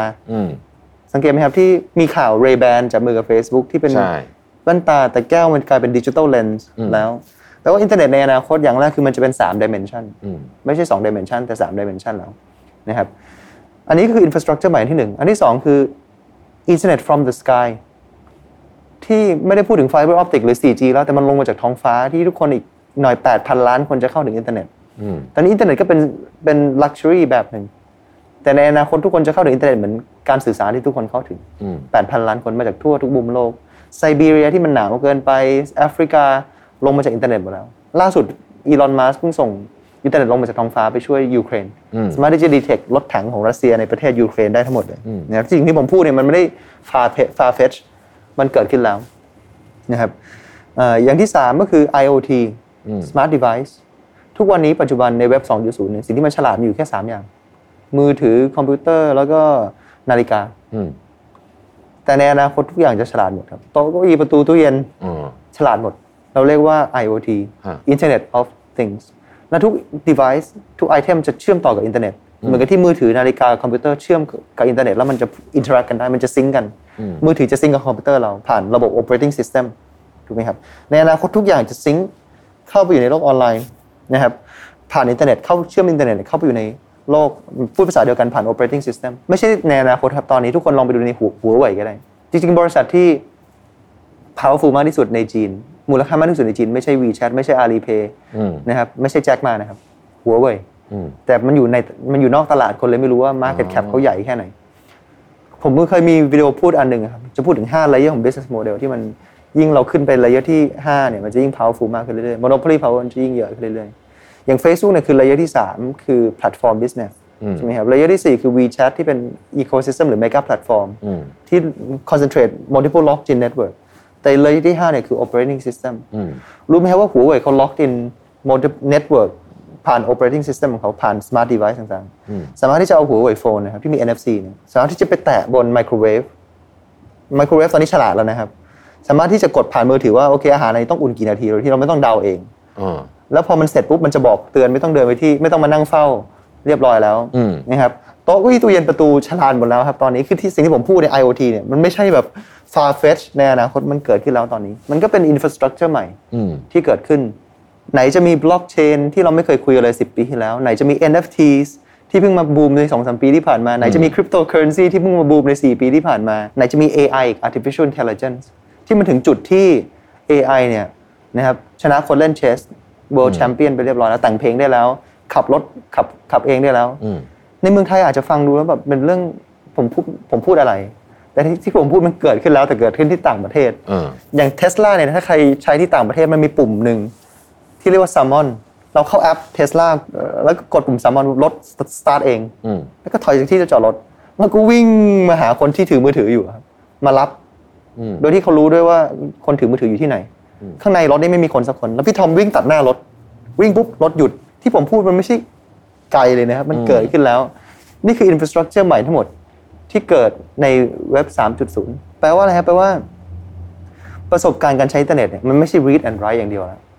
สังเกตไหมครับที่มีข่าว Ray Ban จับมือกับ Facebook ที่เป็นใช่แว่นตาแต่แก้วมันกลายเป็นดิจิ t a ลเลนส์แล้วแปลว่าอินเทอร์เน็ตในอนาคตอย่างแรกคือมันจะเป็น 3 dimension ไม่ใช่2 dimension แต่ 3 dimension แล้วนะครับ อันนี้ก็คือ infrastructure ใหม่ที่หนึ่งอันที่สองคือ internet from the sky ที่ไม่ได้พูดถึง fiber optic หรือ 4G แล้วแต่มันลงมาจากท้องฟ้าที่ทุกคนอีกหน่อย 8,000 ล้านคนจะเข้าถึงอินเทอร์เน็ตตอนนี้อินเทอร์เน็ตก็เป็นเป็น luxury แบบหนึ่งแต่ในอนาคตทุกคนจะเข้าถึงอินเทอร์เน็ตเหมือนการสื่อสารที่ทุกคนเข้าถึง 8,000 ล้านคนมาจากทั่วทุกมุมโลกไซบีเรียที่มันหนาวเกินไปแอฟริกาลงมาจากอินเทอร์เน็ตหมดแล้ว ล่าสุดอีลอนมัสก์เพิ่งส่งอินเทอร์เน็ตลงมาจากท้องฟ้าไปช่วยยูเครนสามารถที่จะ detect รถถังของรัสเซียในประเทศยูเครนได้ทั้งหมดเลยนะครับสิ่งที่ผมพูดเนี่ยมันไม่ได้ฟาฟาเฟช มันเกิดขึ้นแล้วนะครับเอ่ออย่างที่ 3 ก็คือ IoT smart device ทุกวันนี้ปัจจุบันในเว็บ 2.0เนี่ยสิ่งที่มันฉลาดมีอยู่แค่ 3 อย่าง มือถือคอมพิวเตอร์แล้วก็นาฬิกาแต่ในอนาคตทุกอย่างจะฉลาดหมดครับโต๊ะเก้าอี้ประตูตู้เย็นฉลาดหมด เราเรียกว่า IoT ฮะ Internet of Things และทุก device ทุก item จะเชื่อมต่อกับอินเทอร์เน็ต เหมือนกับที่มือถือนาฬิกาคอมพิวเตอร์เชื่อมกับอินเทอร์เน็ตแล้วมันจะ interact กันได้มันจะ sync กันมือถือจะ sync กับคอมพิวเตอร์เราผ่านระบบ operating system ถูกไหมครับในอนาคตทุกอย่างจะ sync เข้าไปอยู่ในโลกออนไลน์นะครับผ่านอินเทอร์เน็ตเข้าเชื่อมอินเทอร์เน็ตเข้าไปอยู่ในโลกพูดภาษาเดียวกันผ่าน operating system ไม่ใช่ในอนาคตครับตอนนี้ทุกคนลองไปดูในหัวหัวไหวก็ได้ จริง ๆ บริษัทที่ powerful มากที่สุดในจีน มูลค่ามากที่สุดในจีน ไม่ใช่ WeChat ไม่ใช่ Alipay นะครับไม่ใช่แจ็คมานะครับหัวเว่ย แต่มันอยู่ในมันอยู่นอกตลาดคนเลยไม่รู้ว่า market cap เขาใหญ่แค่ไหน ผมเพิ่งเคยมีวิดีโอพูดอันหนึ่งอะครับจะพูดถึง5 layer ของ business model ที่มันยิ่งเราขึ้นไป layer ที่5เนี่ยมันจะยิ่ง powerful มากขึ้นเรื่อยๆ monopoly power มันจะยิ่งเยอะขึ้นเรื่อยๆอย่าง Facebook เนี่ยคือ layer ที่ 3 คือ platform business ใช่ไหมครับ layer ที่ 4 คือ WeChat ที่เป็น ecosystem หรือ mega platform ที่ concentrate multiple locked-in network แต่ layer ที่5เนี่ยคือ operating system รู้ไหมครับว่าหัวเว่ยเขา locked in multiple network ผ่าน operating system ของเขาผ่าน smart device ต่างๆ สามารถที่จะเอาหัวเว่ยโฟนนะครับที่มี NFC เนี่ยสามารถที่จะไปแตะบน microwave ไมโครเวฟตอนนี้ฉลาดแล้วนะครับ สามารถที่จะกดผ่านมือถือว่าโอเคอาหารในต้องอุ่นกี่นาทีโดยที่เราไม่ต้องเดาเองแล้วพอมันเสร็จปุ๊บมันจะบอกเตือนไม่ต้องเดินไปที่ไม่ต้องมานั่งเฝ้าเรียบร้อยแล้วนะครับโต๊ะเก้าอี้ตู้เย็นประตูฉลาดหมดแล้วครับตอนนี้คือที่สิ่งที่ผมพูดใน IoT เนี่ยมันไม่ใช่แบบ far fetch ในอนาคตมันเกิดขึ้นแล้วตอนนี้ มันก็เป็น infrastructure ใหม่ที่เกิดขึ้น ไหนจะมีบล็อกเชนที่เราไม่เคยคุยกันเลย10ปีที่แล้ว ไหนจะมี NFTs ที่เพิ่งมาบูมใน2อสปีที่ผ่านมา ไหนจะมีคริปโตเคอเรนซีที่เพิ่งมาบูมใน 4 ปีที่ผ่านมา ไหนจะมี AI อีก artificial intelligence ที่มันถึงจุดที่ AI เนี่ยนะครับชนะคนเล่นเชส world champion ไปเรียบร้อยแล้วแต่งเพลงได้แล้ว ขับรถขับขับเองได้แล้ว ในเมืองไทยอาจจะฟังดูแล้วแบบเป็นเรื่องผมพูดผมพูดอะไร แต่ที่ที่ผมพูดมันเกิดขึ้นแล้วแต่เกิดขึ้นที่ต่างประเทศอย่างเทสลาเนี่ยถ้าใครใช้ที่ต่างประเทศมันมีปุ่มหนึ่ง ที่เรียกว่า summon เราเข้าแอป Tesla เอ่อแล้วก็กดปุ่มสามวันรถ start เองอืมแล้วก็ถอยจากที่จะจอดรถแล้วก็วิ่งมาหาคนที่ถือมือถืออยู่ครับมารับอืมโดยที่เขารู้ด้วยว่าคนถือมือถืออยู่ที่ไหน ข้างในรถนี่ไม่มีคนสักคน แล้วพี่ทอมวิ่งตัดหน้ารถ วิ่งปุ๊บรถหยุดที่ผมพูดมันไม่ใช่ไกลเลยนะครับ มันเกิดขึ้นแล้ว นี่คือ infrastructure ใหม่ทั้งหมดที่เกิดในเว็บ 3.0 แปลว่าอะไรครับแปลว่า ประสบการณ์การใช้อินเทอร์เน็ตเนี่ยมันไม่ใช่ read and write อย่างเดียวแล้วใ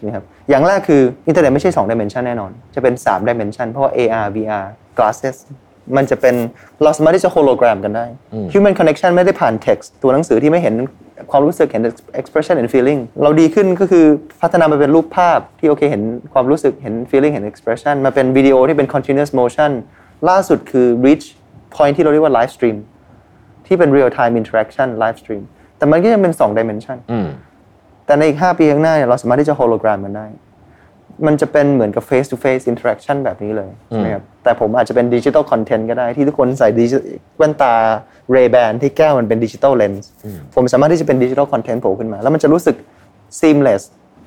ช่ไหมครับ อย่างแรกคืออินเทอร์เน็ตไม่ใช่2 dimension แน่นอน จะเป็น3 dimension เพราะว่า AR VR glasses มันจะเป็นเราสามารถที่จะ hologram กันได้ human connection ไม่ได้ผ่าน text ตัวหนังสือที่ไม่เห็นความรู้สึกเห็น expression and feeling เราดีขึ้นก็คือพัฒนามาเป็นรูปภาพที่โอเคเห็นความรู้สึกเห็น feeling เห็น expression มาเป็นวิดีโอที่เป็น continuous motion ล่าสุดคือ reach point ที่เราเรียกว่า live stream ที่เป็น real time interaction live stream แต่มันก็ยังเป็น2 dimension อืม แต่ในอีก 5 ปีข้างหน้าเนี่ยเราสามารถที่จะ hologram มันได้ มันจะเป็นเหมือนกับ face to face interaction แบบนี้เลยใช่ไหมครับแต่ผมอาจจะเป็น digital content ก็ได้ที่ทุกคนใส่ digi- แว่นตา Ray Ban ที่แก้วมันเป็น digital lens ผมสามารถที่จะเป็น digital content โผล่ขึ้นมา แล้วมันจะรู้สึก seamless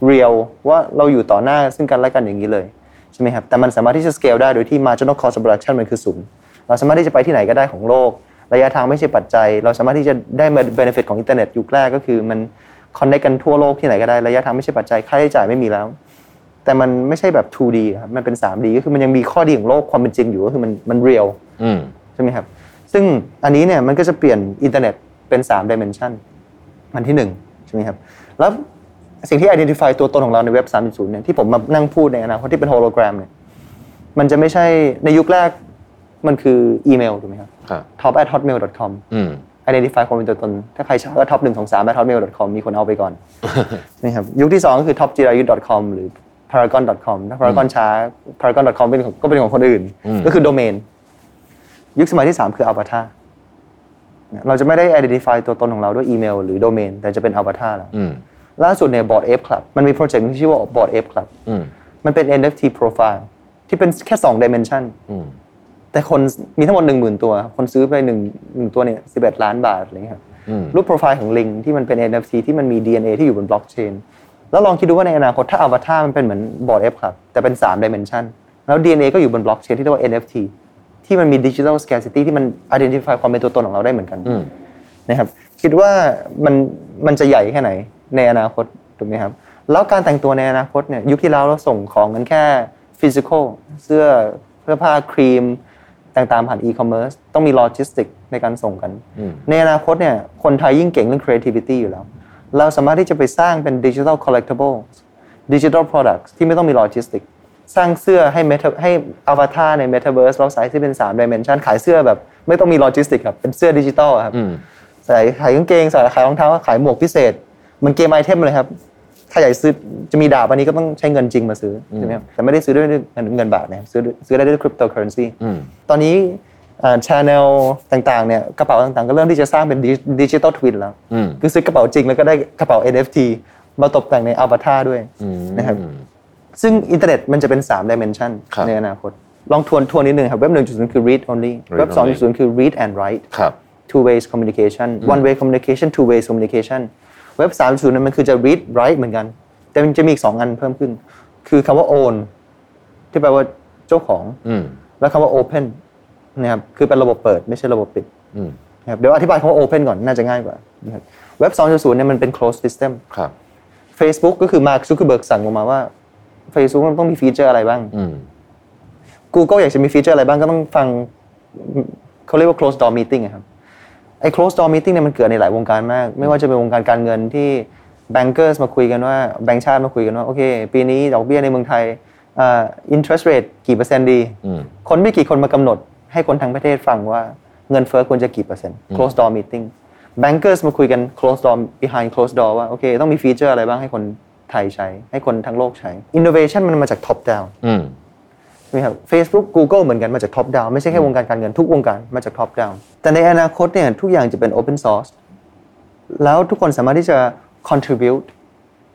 real ว่าเราอยู่ต่อหน้าซึ่งกันและกันอย่างนี้เลยใช่ไหมครับแต่มันสามารถที่จะ scale ได้โดยที่ marginal cost of production มันคือศูนย์เราสามารถที่จะไปที่ไหนก็ได้ของโลก ระยะทางไม่ใช่ปัจจัย เราสามารถที่จะได้ benefit ของอินเทอร์เน็ตยุคแรกก็คือมัน connect กันทั่วโลกที่ไหนก็ได้ระยะทางไม่ใช่ปัจจัยค่าใช้จ่ายไม่มีแล้ว แต่มันไม่ใช่แบบ 2D ครับมันเป็น 3D ก็คือมันยังมีข้อดีของโลกความเป็นจริงอยู่ก็คือมันมัน real อืมใช่ไหมครับ ซึ่งอันนี้เนี่ยมันก็จะเปลี่ยนอินเทอร์เน็ตเป็น3 dimension อันที่1ใช่ไหมครับแล้วสิ่งที่ identify ตัวตนของเราในเว็บ 3.0 เนี่ยที่ผมมานั่งพูดในอนาคตที่เป็น hologram เนี่ยมันจะไม่ใช่ในยุคแรกมันคืออีเมลถูกไหมครับครับ top at hotmail com อืม identify ความเป็นตัวตน ถ้าใครใช้ก็ top 1 2 3 at hotmail com มีคนเอาไปก่อนนะครับยุคที่ 2 ก็คือ topjirayu.com หรือ paragon.com ถ้า paragon ช้า paragon.com เป็นของก็เป็นของคนอื่น ก็คือโดเมน ยุคสมัยที่ 3 คือ avatar เราจะไม่ได้ identify ตัวตนของเราด้วยอีเมลหรือโดเมน แต่จะเป็น avatar แล้วอืมล่าสุดเนี่ย board ape club มันมีโปรเจกต์ที่ชื่อว่า board ape club อืมมันเป็น NFT profile ที่เป็นแค่2 dimension อืม แต่คนมีทั้งหมด1 0,000ตัว คนซื้อไป1งตัวเนี่ย11ล้านบาทอะไรเงี้ยครับอืมรูปโปรไฟล์ของลิงที่มันเป็น NFT ที่มันมี DNA ที่อยู่บนบล็อกเชนแล้วลองคิดดูว่าในอนาคตถ้าอวตารมันเป็นเหมือนบอร์ด F ครับแต่เป็น3 dimension แล้ว DNA ก็อยู่บนบล็อกเชนที่เรียกว่า NFT ที่มันมี digital scarcity ที่มัน identify ความเป็นตัวตนของเราได้เหมือนกันอืมนะครับคิดว่ามันมันจะใหญ่แค่ไหนในอนาคตถูกไหมครับ แล้วการแต่งตัวในอนาคตเนี่ยยุคที่แล้วเราส่งของกันแค่ physical เสื้อเสื้อผ้าครีม ต่างๆผ่าน e-commerce ต้องมี logistic ในการส่งกัน ในอนาคตเนี่ยคนไทยยิ่งเก่งเรื่อง creativity อยู่แล้ว เราสามารถที่จะไปสร้างเป็น digital collectible digital products ที่ไม่ต้องมี logistic สร้างเสื้อให้ meta ให้ avatar ใน metaverse เราใส่ที่เป็น3 dimension ขายเสื้อแบบ ไม่ต้องมี logistic ครับเป็นเสื้อดิจิตอลครับใส่ขายกางเกงใส่ขายรองเท้าขายหมวกพิเศษ มันเกมไอเทมเลยครับ ถ้าอยากซื้อจะมีดาบอันนี้ก็ต้องใช้เงินจริงมาซื้อใช่ไหมครับแต่ไม่ได้ซื้อด้วยเงินเงินบาทนะครับซื้อซื้อได้ด้วยคริปโตเคอเรนซีอืมตอนนี้ชาแนลต่างๆเนี่ยกระเป๋าต่างๆ ก็เริ่มที่จะสร้างเป็น digital twin แล้วอืมคือซื้อกระเป๋าจริงแล้วก็ได้กระเป๋า NFT มาตกแต่งในอวตารด้วยนะครับซึ่งอินเทอร์เน็ตมันจะเป็น3 dimension ครับในอนาคต ลองทวนทวนนิดนึงครับเว็บ1.0 คือ read only เว็บ only 2.0 คือ read and write ครับ two ways communication one way communication two ways communication เว็บ 3.0นั้นมันคือจะ read write เหมือนกัน แต่มันจะมีอีก2อันเพิ่มขึ้น คือคำว่า own ที่แปลว่าเจ้าของอืมแล้วคำว่า open นะครับคือเป็นระบบเปิดไม่ใช่ระบบปิดอืมนะครับเดี๋ยวอธิบายคำว่า open ก่อนน่าจะง่ายกว่านะครับเว็บ 2.0เนี่ยมันเป็น closed system ครับ Facebook ก็คือมาร์คซู k เบิร์กสั่งลงมาว่า Facebook มันต้องมี feature อะไรบ้างอืม Google อยากจะมี feature อะไรบ้างก็ต้องฟังเขาเรียกว่า closed door meeting อะครับ ไอ้ closed door meeting เนี่ยมันเกิดในหลายวงการมาก ไม่ว่าจะเป็นวงการการเงินที่ bankers มาคุยกันว่าแบงก์ชาติมาคุยกันว่า โอเค ปีนี้ดอกเบี้ยในเมืองไทยอ่า interest rate กี่เปอร์เซ็นต์ดีอืมคนไม่กี่คนมากำหนด ให้คนทั้งประเทศฟังว่าเงินเฟ้อควรจะกี่เปอร์เซ็นต์ closed door meeting bankers มาคุยกัน closed door behind closed door ว่าโอเคต้องมีฟีเจอร์อะไรบ้างให้คนไทยใช้ ให้คนทั้งโลกใช้ innovation มันมาจาก top down อืมใช่ไหมครับ Facebook Google เหมือนกันมาจาก top down ไม่ใช่แค่วงการการเงินทุกวงการมาจาก top down แต่ในอนาคตเนี่ยทุกอย่างจะเป็น open source แล้วทุกคนสามารถที่จะ contribute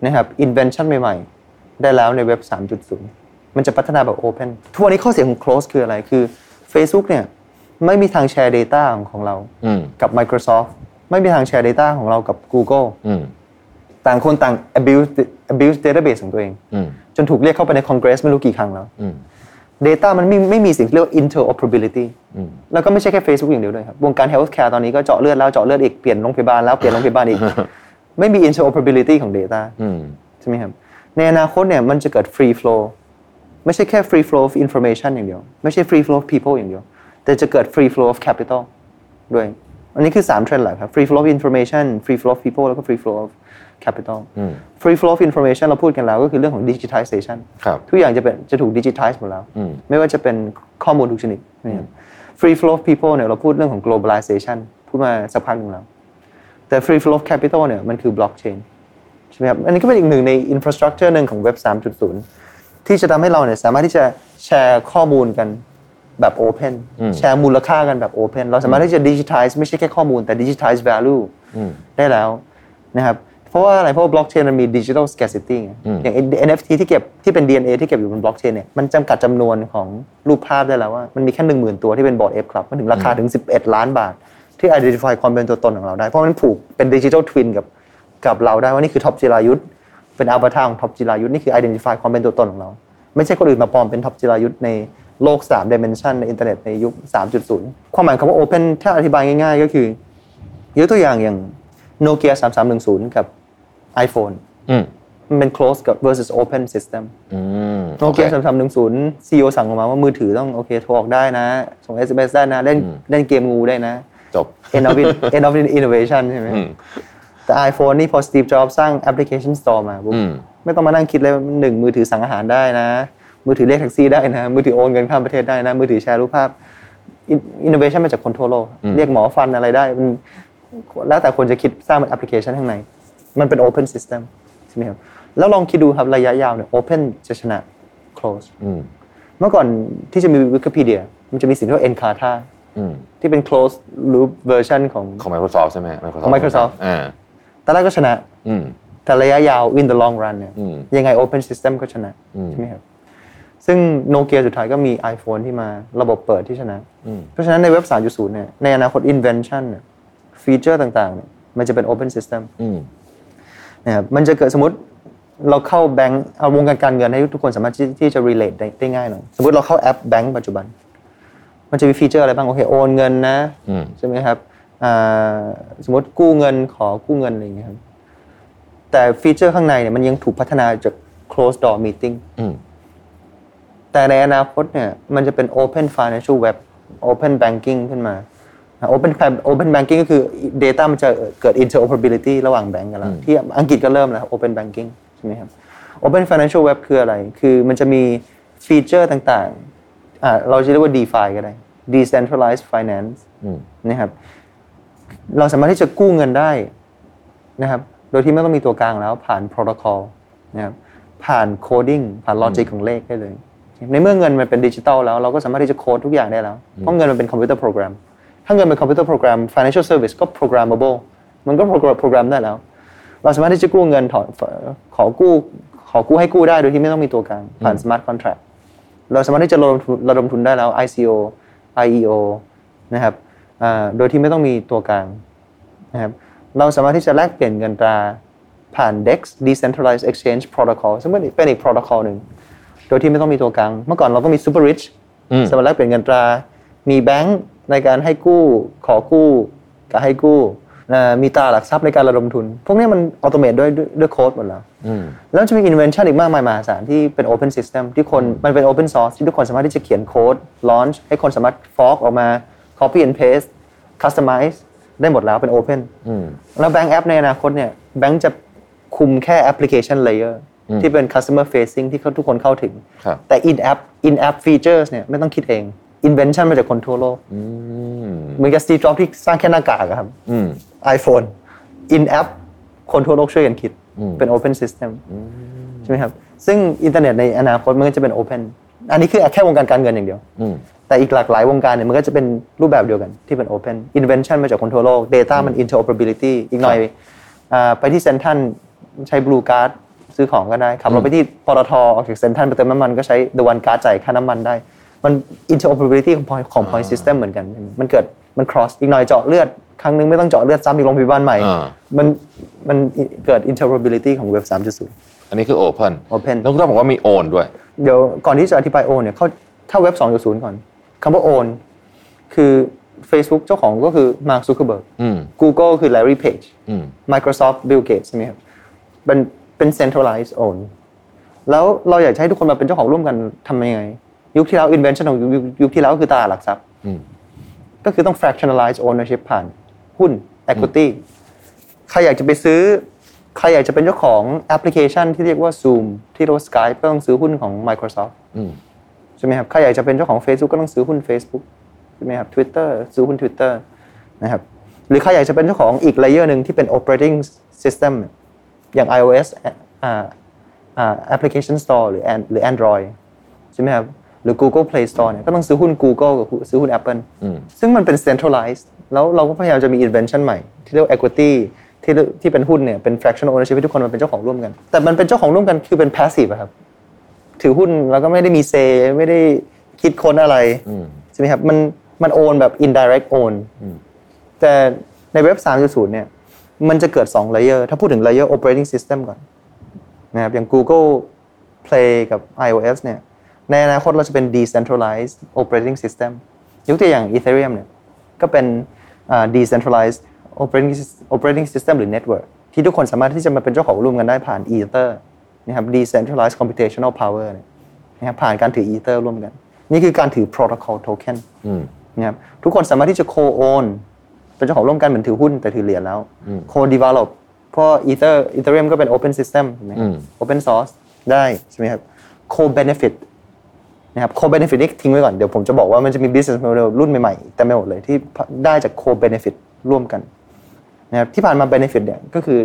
นะครับ invention ใหม่ๆ ได้แล้วในเว็บ 3.0 มันจะพัฒนาแบบ open ทุกวันนี้ข้อเสียของ close คืออะไรคือ Facebook เนี่ยไม่มีทางแชร์ data ของเราอืมกับ Microsoft ไม่มีทางแชร์ data ของเรากับ Google อืมต่างคนต่าง abuse abuse database ของตัวเองอืมจนถูกเรียกเข้าไปในคอนเกรสไม่รู้กี่ครั้งแล้วอืม Data มันไม่ไม่มีสิ่งที่เรียกว่า interoperability อืมแล้วก็ไม่ใช่แค่ Facebook อย่างเดียวด้วยครับ วงการ healthcare ตอนนี้ก็เจาะเลือดแล้วเจาะเลือดอีก เปลี่ยนโรงพยาบาลแล้วเปลี่ยนโรงพยาบาลอีก ไม่มี interoperability ของ data อืมใช่ไหมครับ ในอนาคตเนี่ยมันจะเกิด free flow ไม่ใช่แค่ free flow of information อย่างเดียว ไม่ใช่ free flow of people อย่างเดียว แต่จะเกิด free flow of capital ด้วย อันนี้คือ 3 เทรนด์หลักครับ free flow of information free flow of people แล้วก็ free flow of capital free flow of information เราพูดกันแล้วก็คือเรื่องของ digitization ครับทุกอย่างจะเป็นจะถูก digitize หมดแล้ว ไม่ว่าจะเป็นข้อมูลทุกชนิดนะครับ free flow of people เนี่ยเราพูดเรื่องของ globalization พูดมาสักพักหนึ่งแล้ว แต่ free flow of capital เนี่ยมันคือ blockchain ใช่ไหมครับอันนี้ก็เป็นอีกหนึ่งใน infrastructure หนึ่งของเว็บ3.0 ที่จะทำให้เราเนี่ยสามารถที่จะแชร์ข้อมูลกันแบบ open แชร์มูลค่ากันแบบ open เราสามารถที่จะ digitize ไม่ใช่แค่ข้อมูลแต่ digitize value ได้แล้วนะครับ เพราะว่าอะไรเพราะว่า blockchain มันมี digital scarcity ไงอย่าง NFT ที่เก็บที่เป็น DNA ที่เก็บอยู่บน blockchain เนี่ยมันจำกัดจำนวนของรูปภาพได้แล้วว่ามันมีแค่หนึ่งหมื่นตัวที่เป็นบอร์ด F Club มันถึงราคาถึง 11 ล้านบาท ที่ identify ความเป็นตัวตนของเราได้ เพราะมันผูกเป็น digital twin กับกับเราได้ว่านี่คือท็อปจิรายุทธเป็นอวตารของท็อปจิรายุทธนี่คือ identify ความเป็นตัวตนของเรา ไม่ใช่คนอื่นมาปลอมเป็นท็อปจิรายุทธในโลก3 dimension ในอินเทอร์เน็ตในยุค 3.0 ความหมายคำว่า open ถ้าอธิบายง่าย ๆ ก็คือยกตัวอย่างอย่าง Nokia 3310 กับ iPhone อืมมันเป็น closed กับ versus open system อืมโนเกียสามสามหนึ่งศูนย์ซีอสั่งออกมาว่ามือถือต้องโอเคโทรออกได้นะ ส่ง SMS ได้นะ เล่นเล่นเกมงูได้นะ จบ end of in- end of innovation ใช่ไหมอืมแต่ iPhone นี่พอ Steve Jobs สร้างแอปพลิเคชัน Store มาปุ๊บอืมไม่ต้องมานั่งคิดเลยว่าหนึ่งมือถือสั่งอาหารได้นะ มือถือเรียกแท็กซี่ได้นะ มือถือโอนเงินข้ามประเทศได้นะ มือถือแชร์รูปภาพอินโนเวชันมาจากคนทั่วโลก เรียกหมอฟันอะไรได้มันแล้วแต่คนจะคิดสร้างเป็นแอปพลิเคชันข้างใน มันเป็น Open System ใช่ไหมครับแล้วลองคิดดูครับระยะยาวเนี่ย Open จะชนะ Close อืมเมื่อก่อนที่จะมีวิกิพีเดียมันจะมีสิ่งที่เรียกว่า Encarta อืมที่เป็น closed loop version ของของ Microsoft ใช่ไหมของ Microsoft อ่าตอนแรกก็ชนะอืมแต่ระยะยาว in the long run เนี่ยอืมยังไง Open System ก็ชนะอืมใช่ไหมครับซึ่งโนเกียสุดท้ายก็มี iPhone ที่มาระบบเปิดที่ชนะอืมเพราะฉะนั้นในเว็บ 3.0 เนี่ยในอนาคต invention เนี่ย feature ต่างๆเนี่ยมันจะเป็น Open System อืม นะครับมันจะเกิดสมมติเราเข้าแบงก์เอาวงการการเงินให้ทุกคนสามารถที่ที่จะ relate ได้ได้ง่ายหน่อยสมมติเราเข้าแอปแบงก์ปัจจุบัน มันจะมี feature อะไรบ้างโอเคโอนเงินนะอืมใช่ไหมครับอ่าสมมติกู้เงินขอกู้เงินอะไรอย่างเงี้ยครับแต่ฟีเจอร์ข้างในเนี่ยมันยังถูกพัฒนาจาก closed door meeting อืมแต่ในอนาคตเนี่ยมันจะเป็น open financial web open banking ขึ้นมา open open banking ก็คือ data มันจะเกิด interoperability ระหว่างแบงก์กันแล้ว ที่อังกฤษก็เริ่มแล้ว open banking ใช่ไหมครับ open financial web คืออะไร คือมันจะมีฟีเจอร์ต่างๆอ่าเราจะเรียกว่า DeFi ก็ได้ decentralized finance อืมนะครับเราสามารถที่จะกู้เงินได้นะครับ โดยที่ไม่ต้องมีตัวกลางแล้วผ่านโปรโตคอลนะครับผ่าน coding ผ่าน logic ของเลขได้เลย ในเมื่อเงินมันเป็นดิจิตอลแล้วเราก็สามารถที่จะโค้ดทุกอย่างได้แล้ว เพราะเงินมันเป็น computer program ถ้าเงินเป็น computer program financial service ก็ programmable มันก็โปรแกรมได้แล้ว เราสามารถที่จะกู้เงินถอนขอกู้ขอกู้ให้กู้ได้โดยที่ไม่ต้องมีตัวกลางผ่าน smart contract เราสามารถที่จะระดมทุนระดมทุนได้แล้ว ICO IEO นะครับอ่าโดยที่ไม่ต้องมีตัวกลางนะครับเราสามารถที่จะแลกเปลี่ยนเงินตราผ่าน DEX Decentralized Exchange Protocol ซึ่งเป็นอีก protocol หนึ่งโดยที่ไม่ต้องมีตัวกลาง เมื่อก่อนเราก็มี Super Rich อืมสามารถแลกเปลี่ยนเงินตรา มีแบงก์ ในการให้กู้ขอกู้กับให้กู้อ่ามีตราหลักทรัพย์ในการระดมทุน พวกนี้มันอัตโนมัติด้วยด้วยด้วยโค้ดหมดแล้วอืมแล้วจะมี invention อีกมากมายมหาศาลที่เป็น open system ที่คนมันเป็น open source ที่ทุกคนสามารถที่จะเขียนโค้ด launch ให้คนสามารถ fork ออกมา copy and paste customize ได้หมดแล้วเป็น open อืมแล้วแบงก์แอปในอนาคตเนี่ยแบงก์จะคุมแค่ application layer ที่เป็น customer facing ที่เขาทุกคนเข้าถึงครับแต่ in app in app features เนี่ยไม่ต้องคิดเอง invention มาจากคนทั่วโลกอืมเหมือนกับ Steve Jobs ที่สร้างแค่หน้ากากอะครับอืม iPhone in app คนทั่วโลกช่วยกันคิด เป็น open system ใช่ไหมครับ ซึ่งอินเทอร์เน็ตในอนาคตมันก็จะเป็น open อันนี้คือแค่วงการการเงินอย่างเดียวอืมแต่อีกหลากหลายวงการเนี่ยมันก็จะเป็นรูปแบบเดียวกันที่เป็น open invention มาจากคนทั่วโลก data มัน interoperability อีกหน่อยอ่าไปที่เซ็นทรัลใช้ blue card ซื้อของก็ได้ขับรถไปที่ปตทออกจากเซ็นทรัลไปเติมน้ำมันก็ใช้ the one card จ่ายค่าน้ำมันได้ มัน interoperability ของ point ของ point system เหมือนกัน มันเกิดมัน cross อีกหน่อยเจาะเลือด ครั้งนึงไม่ต้องเจาะเลือดซ้ำอีกโรงพยาบาลใหม่อ่ามันมันเกิด interoperability ของเว็บ3.0 อันนี้คือ Open Open แล้วก็ต้องบอกว่ามี Own ด้วย เดี๋ยวก่อนที่จะอธิบายโอนเนี่ยเข้าเข้าเว็บ 2.0 ก่อนคำว่าโอนคือ Facebook เจ้าของก็คือ Mark Zuckerberg อืม Google คือ Larry Page อืม Microsoft Bill Gates ใช่ไหมครับเป็นเป็น centralized own แล้วเราอยากจะให้ทุกคนมาเป็นเจ้าของร่วมกันทำยังไง ยุคที่แล้ว invention ของยุคยุคที่แล้วก็คือตลาดหลักทรัพย์อืมก็คือต้อง fractionalize ownership ผ่านหุ้น equity ใครอยากจะไปซื้อ ใครอยากจะเป็นเจ้าของแอปพลิเคชันที่เรียกว่า Zoom ที่เรียกว่า Skype ก็ต้องซื้อหุ้นของ Microsoft อืมใช่ไหมครับ ใครอยากจะเป็นเจ้าของ Facebook ก็ต้องซื้อหุ้น Facebook ใช่ไหมครับ Twitter ซื้อหุ้น Twitter นะครับ หรือใครอยากจะเป็นเจ้าของอีกเลเยอร์หนึ่งที่เป็น operating system อย่าง iOS อ่าอ่า application store หรือ An- หรือ Android ใช่ไหมครับ หรือ Google Play Store เนี่ยก็ต้องซื้อหุ้น Google กับซื้อหุ้น Apple อืมซึ่งมันเป็น centralized แล้วเราก็พยายามจะมี invention ใหม่ ที่เรียกว่า equity ที่ที่เป็นหุ้นเนี่ยเป็น fractional ownership ที่ทุกคนมาเป็นเจ้าของร่วมกัน แต่มันเป็นเจ้าของร่วมกันคือเป็น passive อะครับถือหุ้นแล้วก็ไม่ได้มีเซไม่ได้คิดค้นอะไรอืมใช่ไหมครับมันมันโอนแบบ indirect own แต่ในเว็บ 3.0 เนี่ยมันจะเกิด2 layer ถ้าพูดถึง layer operating system ก่อนนะครับอย่าง Google Play กับ iOS เนี่ย ในอนาคตเราจะเป็น decentralized operating system ยกตัวอย่าง Ethereum เนี่ยก็เป็นอ่า decentralized operating sys- operating system หรือ network ที่ทุกคนสามารถที่จะมาเป็นเจ้าของร่วมกันได้ผ่าน Ether นะครับ decentralized computational power เนี่ยนะครับผ่านการถือ Ether ร่วมกัน นี่คือการถือ protocol token อืมนะครับทุกคนสามารถที่จะ co-own เป็นเจ้าของร่วมกันเหมือนถือหุ้นแต่ถือเหรียญแล้ว co-develop เพราะ Ether Ethereum ก็เป็น open system ถูกไหมอืม open source ได้ใช่ไหมครับ co-benefit นะครับ co-benefit นี่ทิ้งไว้ก่อน เดี๋ยวผมจะบอกว่ามันจะมี business model รุ่นใหม่ๆแต่ไม่หมดเลยที่ได้จาก co-benefit ร่วมกันนะครับที่ผ่านมา benefit เนี่ยก็คือ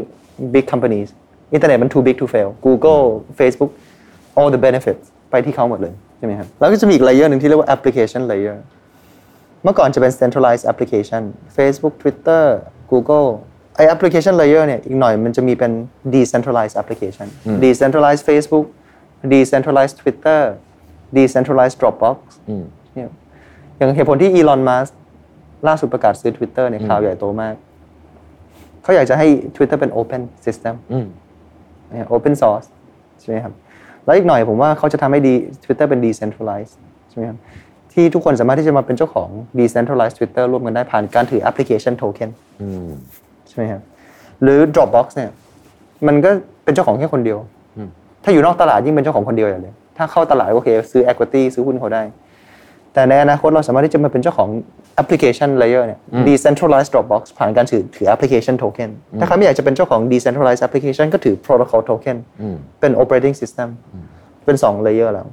big companies อินเทอร์เน็ตมัน too big to fail Google Facebook all the benefits ไปที่เขาหมดเลยใช่ไหมครับแล้วก็จะมีอีก layer หนึ่งที่เรียกว่า application layer เมื่อก่อนจะเป็น centralized application Facebook Twitter Google ไอ application layer เนี่ยอีกหน่อยมันจะมีเป็น decentralized application decentralized Facebook decentralized Twitter decentralized Dropbox เนี่ยอย่างเหตุผลที่ Elon Musk ล่าสุดประกาศซื้อ Twitter เนี่ยข่าวใหญ่โตมาก เขาอยากจะให้ Twitter เป็น open system อืมเนี่ย open source ใช่ไหมครับ แล้วอีกหน่อยผมว่าเขาจะทำให้ดี Twitter เป็น decentralized ใช่ไหมครับ ที่ทุกคนสามารถที่จะมาเป็นเจ้าของ decentralized Twitter ร่วมกันได้ผ่านการถือ application token อืมใช่ไหมครับ หรือ Dropbox เนี่ย มันก็เป็นเจ้าของแค่คนเดียว ถ้าอยู่นอกตลาดยิ่งเป็นเจ้าของคนเดียวอย่างเลย ถ้าเข้าตลาดโอเค ซื้อ equity ซื้อหุ้นเขาได้ แต่ในอนาคตเราสามารถที่จะมาเป็นเจ้าของ application layer เนี่ย decentralized Dropbox ผ่านการถือถือ application token ถ้าใครไม่อยากจะเป็นเจ้าของ decentralized application ก็ถือ protocol token เป็น operating system เป็นสอง layer แล้ว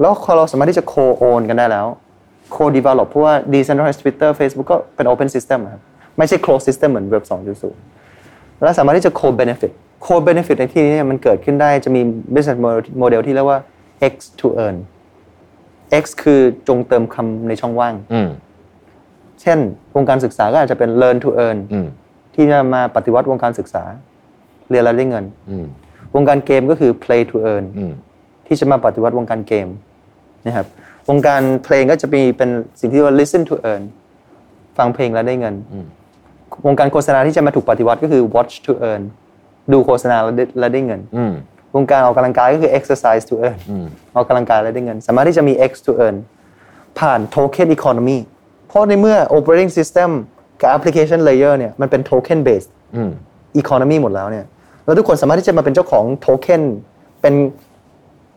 แล้วพอเราสามารถที่จะ co-own กันได้แล้ว co-develop เพราะว่า decentralized Twitter Facebook ก็เป็น open system อะครับไม่ใช่ closed system เหมือนเว็บ2.0แล้วสามารถที่จะ co-benefit co-benefit ในที่นี้เนี่ยมันเกิดขึ้นได้จะมี business model ที่เรียกว่า X to earn X คือจงเติมคำในช่องว่างอืมเช่นวงการศึกษาก็อาจจะเป็น learn to earn อืมที่จะมาปฏิวัติวงการศึกษา เรียนแล้วได้เงินอืมวงการเกมก็คือ play to earn อืมที่จะมาปฏิวัติวงการเกมนะครับ วงการเพลงก็จะมีเป็นสิ่งที่เรียกว่า listen to earn ฟังเพลงแล้วได้เงิน วงการโฆษณาที่จะมาถูกปฏิวัติก็คือ watch to earn ดูโฆษณาแล้วได้แล้วได้เงินอืม วงการออกกำลังกายก็คือ exercise to earn ออกกำลังกายแล้วได้เงิน สามารถที่จะมี X to earn ผ่าน token economy เพราะในเมื่อ operating system กับ application layer เนี่ยมันเป็น token based อืม economy หมดแล้วเนี่ยแล้วทุกคนสามารถที่จะมาเป็นเจ้าของ token เป็น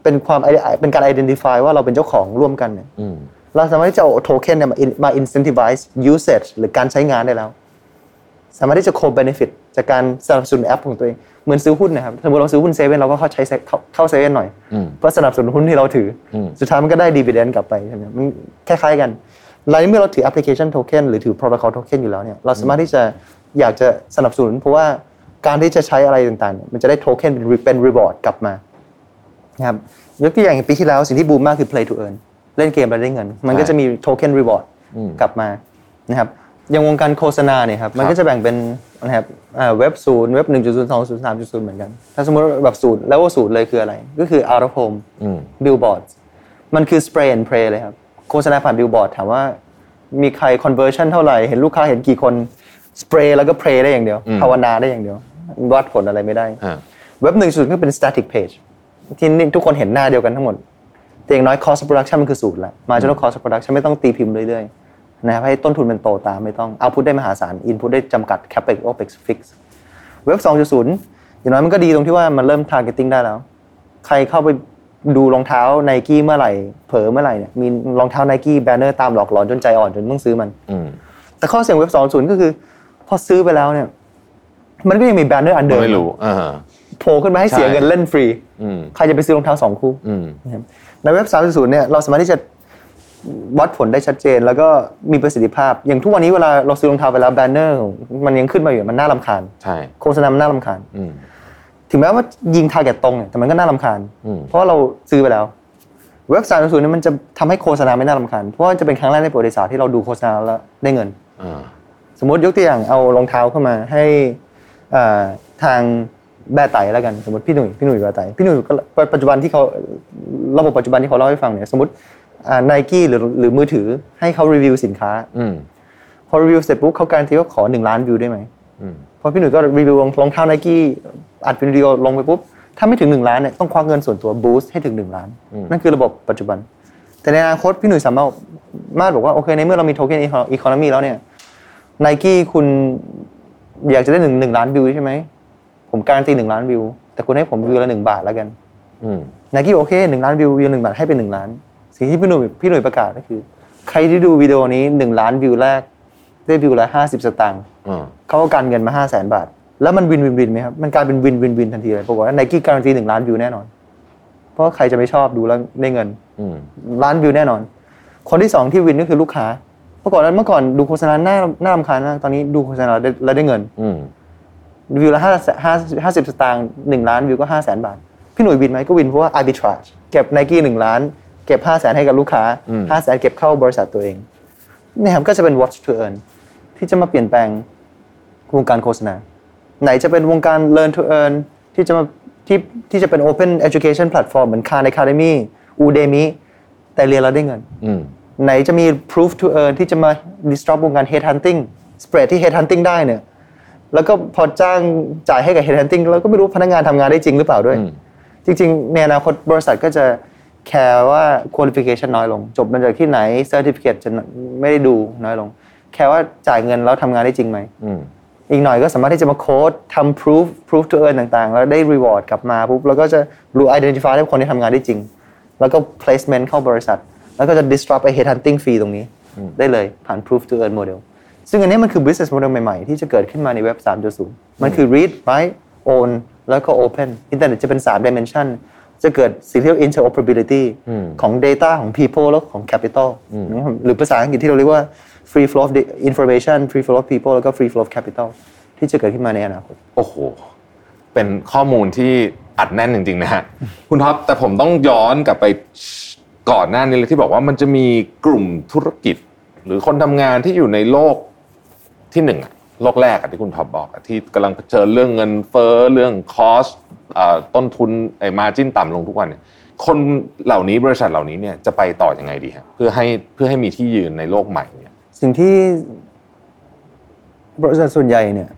เป็นความเป็นการ identify ว่าเราเป็นเจ้าของร่วมกันเนี่ยอืมเราสามารถที่จะเอา token เนี่ยมา in- มา incentivize usage หรือการใช้งานได้แล้ว สามารถที่จะ co-benefit จากการสนับสนุนแอปของตัวเอง เหมือนซื้อหุ้นนะครับสมมติเราซื้อหุ้นเซเว่นเราก็เข้าใช้เข้าเข้าเซเว่นหน่อยเพื่อสนับสนุนหุ้นที่เราถืออสุดท้ายมันก็ได้ dividend กลับไปใช่ไหมมันคล้ายๆกันแล้วเมื่อเราถือ application token หรือถือ protocol token อยู่แล้วเนี่ยเราสามารถที่จะอยากจะสนับสนุน เพราะว่าการที่จะใช้อะไรต่างๆเนี่ยมันจะได้โทเค็นเป็น re- เป็น reward กลับมานะครับยกตัวอย่างปีที่แล้วสิ่งที่บูมมากคือ play to earn เล่นเกมแล้วได้เงิน มันก็จะมี token reward กลับมานะครับ อย่างวงการโฆษณาเนี่ยครับมันก็จะแบ่งเป็นนะครับอ่าเว็บศูนย์เว็บหนึ่งจุดศูนย์สองศูนย์สามจุดศูนย์เหมือนกัน ถ้าสมมติว่าแบบศูนย์แล้วว่าศูนย์เลยคืออะไร ก็คือ out of home billboard มันคือ spray and pray เลยครับโฆษณาผ่าน billboard ถามว่ามีใคร conversion เท่าไหร่เห็นลูกค้าเห็นกี่คน spray แล้วก็ pray ได้อย่างเดียวภาวนาได้อย่างเดียววัดผลอะไรไม่ได้อ่าเว็บหนึ่งศูนย์ก็เป็น static page ที่นี่ทุกคนเห็นหน้าเดียวกันทั้งหมดแต่อย่างน้อย cost of production มันคือศูนย์ละ marginal cost of production ไม่ต้องตีพิมพ์เรื่อยๆ นะครับให้ต้นทุนมันโตตามไม่ต้อง output ได้มหาศาล input ได้จำกัด capex opex fix เว็บ 2.0 อย่างน้อยมันก็ดีตรงที่ว่ามันเริ่ม targeting ได้แล้ว ใครเข้าไปดูรองเท้าไนกี้เมื่อไหร่ เผลอเมื่อไหร่เนี่ยมีรองเท้า Nike banner ตามหลอกหลอนจนใจอ่อนจนต้องซื้อมันอืมแต่ข้อเสียของเว็บ 2.0 ก็คือ พอซื้อไปแล้วเนี่ย มันก็ยังมี banner อันเดิมไม่รู้อ่าโผล่ขึ้นมาให้เสียใช่เงินเล่นฟรีอืมใครจะไปซื้อรองเท้าสองคู่อืมนะครับในเว็บ 3.0 เนี่ยเราสามารถที่จะ วัดผลได้ชัดเจน แล้วก็มีประสิทธิภาพ อย่างทุกวันนี้เวลาเราซื้อรองเท้าไปแล้ว banner มันยังขึ้นมาอยู่มันน่ารำคาญใช่โฆษณามันน่ารำคาญอืมถึงแม้ว่ายิง target ตรงเนี่ยแต่มันก็น่ารำคาญอืมเพราะว่าเราซื้อไปแล้ว เว็บ3.0เนี่ยมันจะทำให้โฆษณาไม่น่ารำคาญ เพราะว่าจะเป็นครั้งแรกในประวัติศาสตร์ที่เราดูโฆษณาแล้วได้เงินอ่าสมมติยกตัวอย่างเอารองเท้าเข้ามาให้อ่าทางแบไต๋แล้วกันสมมติพี่หนุ่ยพี่หนุ่ยแบไต๋พี่หนุ่ยก็ปัจจุบันที่เขาระบบปัจจุบันที่เขาเล่าให้ฟังเนี่ยสมมติ ไนกี้หรือหรือมือถือให้เขารีวิวสินค้าอืมพอรีวิวเสร็จปุ๊บเขาการันตีว่าขอหนึ่งล้านวิวได้ไหมอืมพอพี่หนุ่ยก็รีวิวรองเท้าไนกี้อัดเป็นวิดีโอลงไปปุ๊บถ้าไม่ถึงหนึ่งล้านเนี่ยต้องควักเงินส่วนตัวบูสต์ให้ถึงหนึ่งล้าน นั่นคือระบบปัจจุบัน แต่ในอนาคตพี่หนุ่ยสามารถมารถบอกว่าโอเคในเมื่อเรามีโทเค็นอีโคโนมีแล้วเนี่ยไนกี้คุณอยากจะได้หนึ่งหนึ่งล้านวิวใช่ไหมผมการันตีหนึ่งล้านวิวแต่คุณให้ผมวิวละหนึ่งบาทแล้วกันอืมไนกี้โอเคหนึ่งล้านวิววิวหนึ่งบาทให้เป็นหนึ่งล้าน สิ่งที่พี่หนุ่ยพี่หนุ่ยประกาศก็คือ ใครที่ดูวิดีโอนี้หนึ่งล้านวิวแรก ได้วิวละห้าสิบสตางค์อ่าเขาก็การเงินมาห้าแสนบาท แล้วมันวินวินวินไหมครับมันกลายเป็นวินวินวินทันทีเลยปรากฏว่าไนกี้การันตีหนึ่งล้านวิวแน่นอน เพราะใครจะไม่ชอบดูแล้วได้เงินอืมล้านวิวแน่นอน คนที่สองที่วินก็คือลูกค้าเมื่อก่อนเมื่อก่อนดูโฆษณาหน้าหน้ารำคาญมากตอนนี้ดูโฆษณาแล้วได้แล้วได้เงินอืมวิวละห้าห้าห้าสิบสตางค์หนึ่งล้านวิวก็ห้าแสนบาท พี่หนุ่ยวินไหมก็วินเพราะว่า arbitrage เก็บไนกี้หนึ่งล้าน เก็บห้าแสนให้กับลูกค้าอืมห้าแสนเก็บเข้าบริษัทตัวเองเนี่ยครับก็จะเป็น watch to earn ที่จะมาเปลี่ยนแปลงวงการโฆษณา ไหนจะเป็นวงการ learn to earn ที่จะมาที่ที่จะเป็น open education platform เหมือน Khan Academy Udemy แต่เรียนแล้วได้เงินอืมไหนจะมี proof to earn ที่จะมา disrupt วงการ head hunting spread ที่ head hunting ได้เนี่ย แล้วก็พอจ้างจ่ายให้กับ head hunting เราก็ไม่รู้พนักงานทำงานได้จริงหรือเปล่าด้วยอืมจริง ๆ ในอนาคตบริษัทก็จะ แคร์ว่า qualification น้อยลง จบมาจากที่ไหน certificate จะไม่ได้ดูน้อยลง แค่ว่าจ่ายเงินแล้วทำงานได้จริงไหมอืมอีกหน่อยก็สามารถที่จะมาโค้ดทำ proof proof to earn ต่างๆ แล้วได้ reward กลับมาปุ๊บแล้วก็จะรู้ identify ได้ว่าคนที่ทำงานได้จริง แล้วก็ placement เข้าบริษัท แล้วก็จะ disrupt ไอ้ head hunting fee ตรงนี้ ได้เลยผ่าน proof to earn model ซึ่งอันนี้มันคือ business model ใหม่ๆ ที่จะเกิดขึ้นมาในเว็บ 3.0 มันคือ read write own แล้วก็ open อินเทอร์เน็ตจะเป็น 3 dimension จะเกิดสิ่งที่เรียกว่า interoperability ของ data ของ people แล้วของ capital นะครับหรือภาษาอังกฤษที่เราเรียกว่า free flow of the information free flow of people แล้วก็ free flow of capital ที่จะเกิดขึ้นมาในอนาคตโอ้โห เป็นข้อมูลที่อัดแน่นจริงๆนะฮะคุณท็อปแต่ผมต้องย้อนกลับไปก่อนหน้านี้เลยที่บอกว่ามันจะมีกลุ่มธุรกิจ หรือคนทำงานที่อยู่ในโลกที่หนึ่งอะโลกแรกอะที่คุณท็อปบอกอะที่กำลังเผชิญเรื่องเงินเฟ้อเรื่องคอส ต้นทุนไอ้มาจิ้นต่ำลงทุกวันเนี่ยคนเหล่านี้บริษัทเหล่านี้เนี่ยจะไปต่อยังไงดีฮะเพื่อให้เพื่อให้มีที่ยืนในโลกใหม่เนี่ยสิ่งที่บริษัทส่วนใหญ่เนี่ย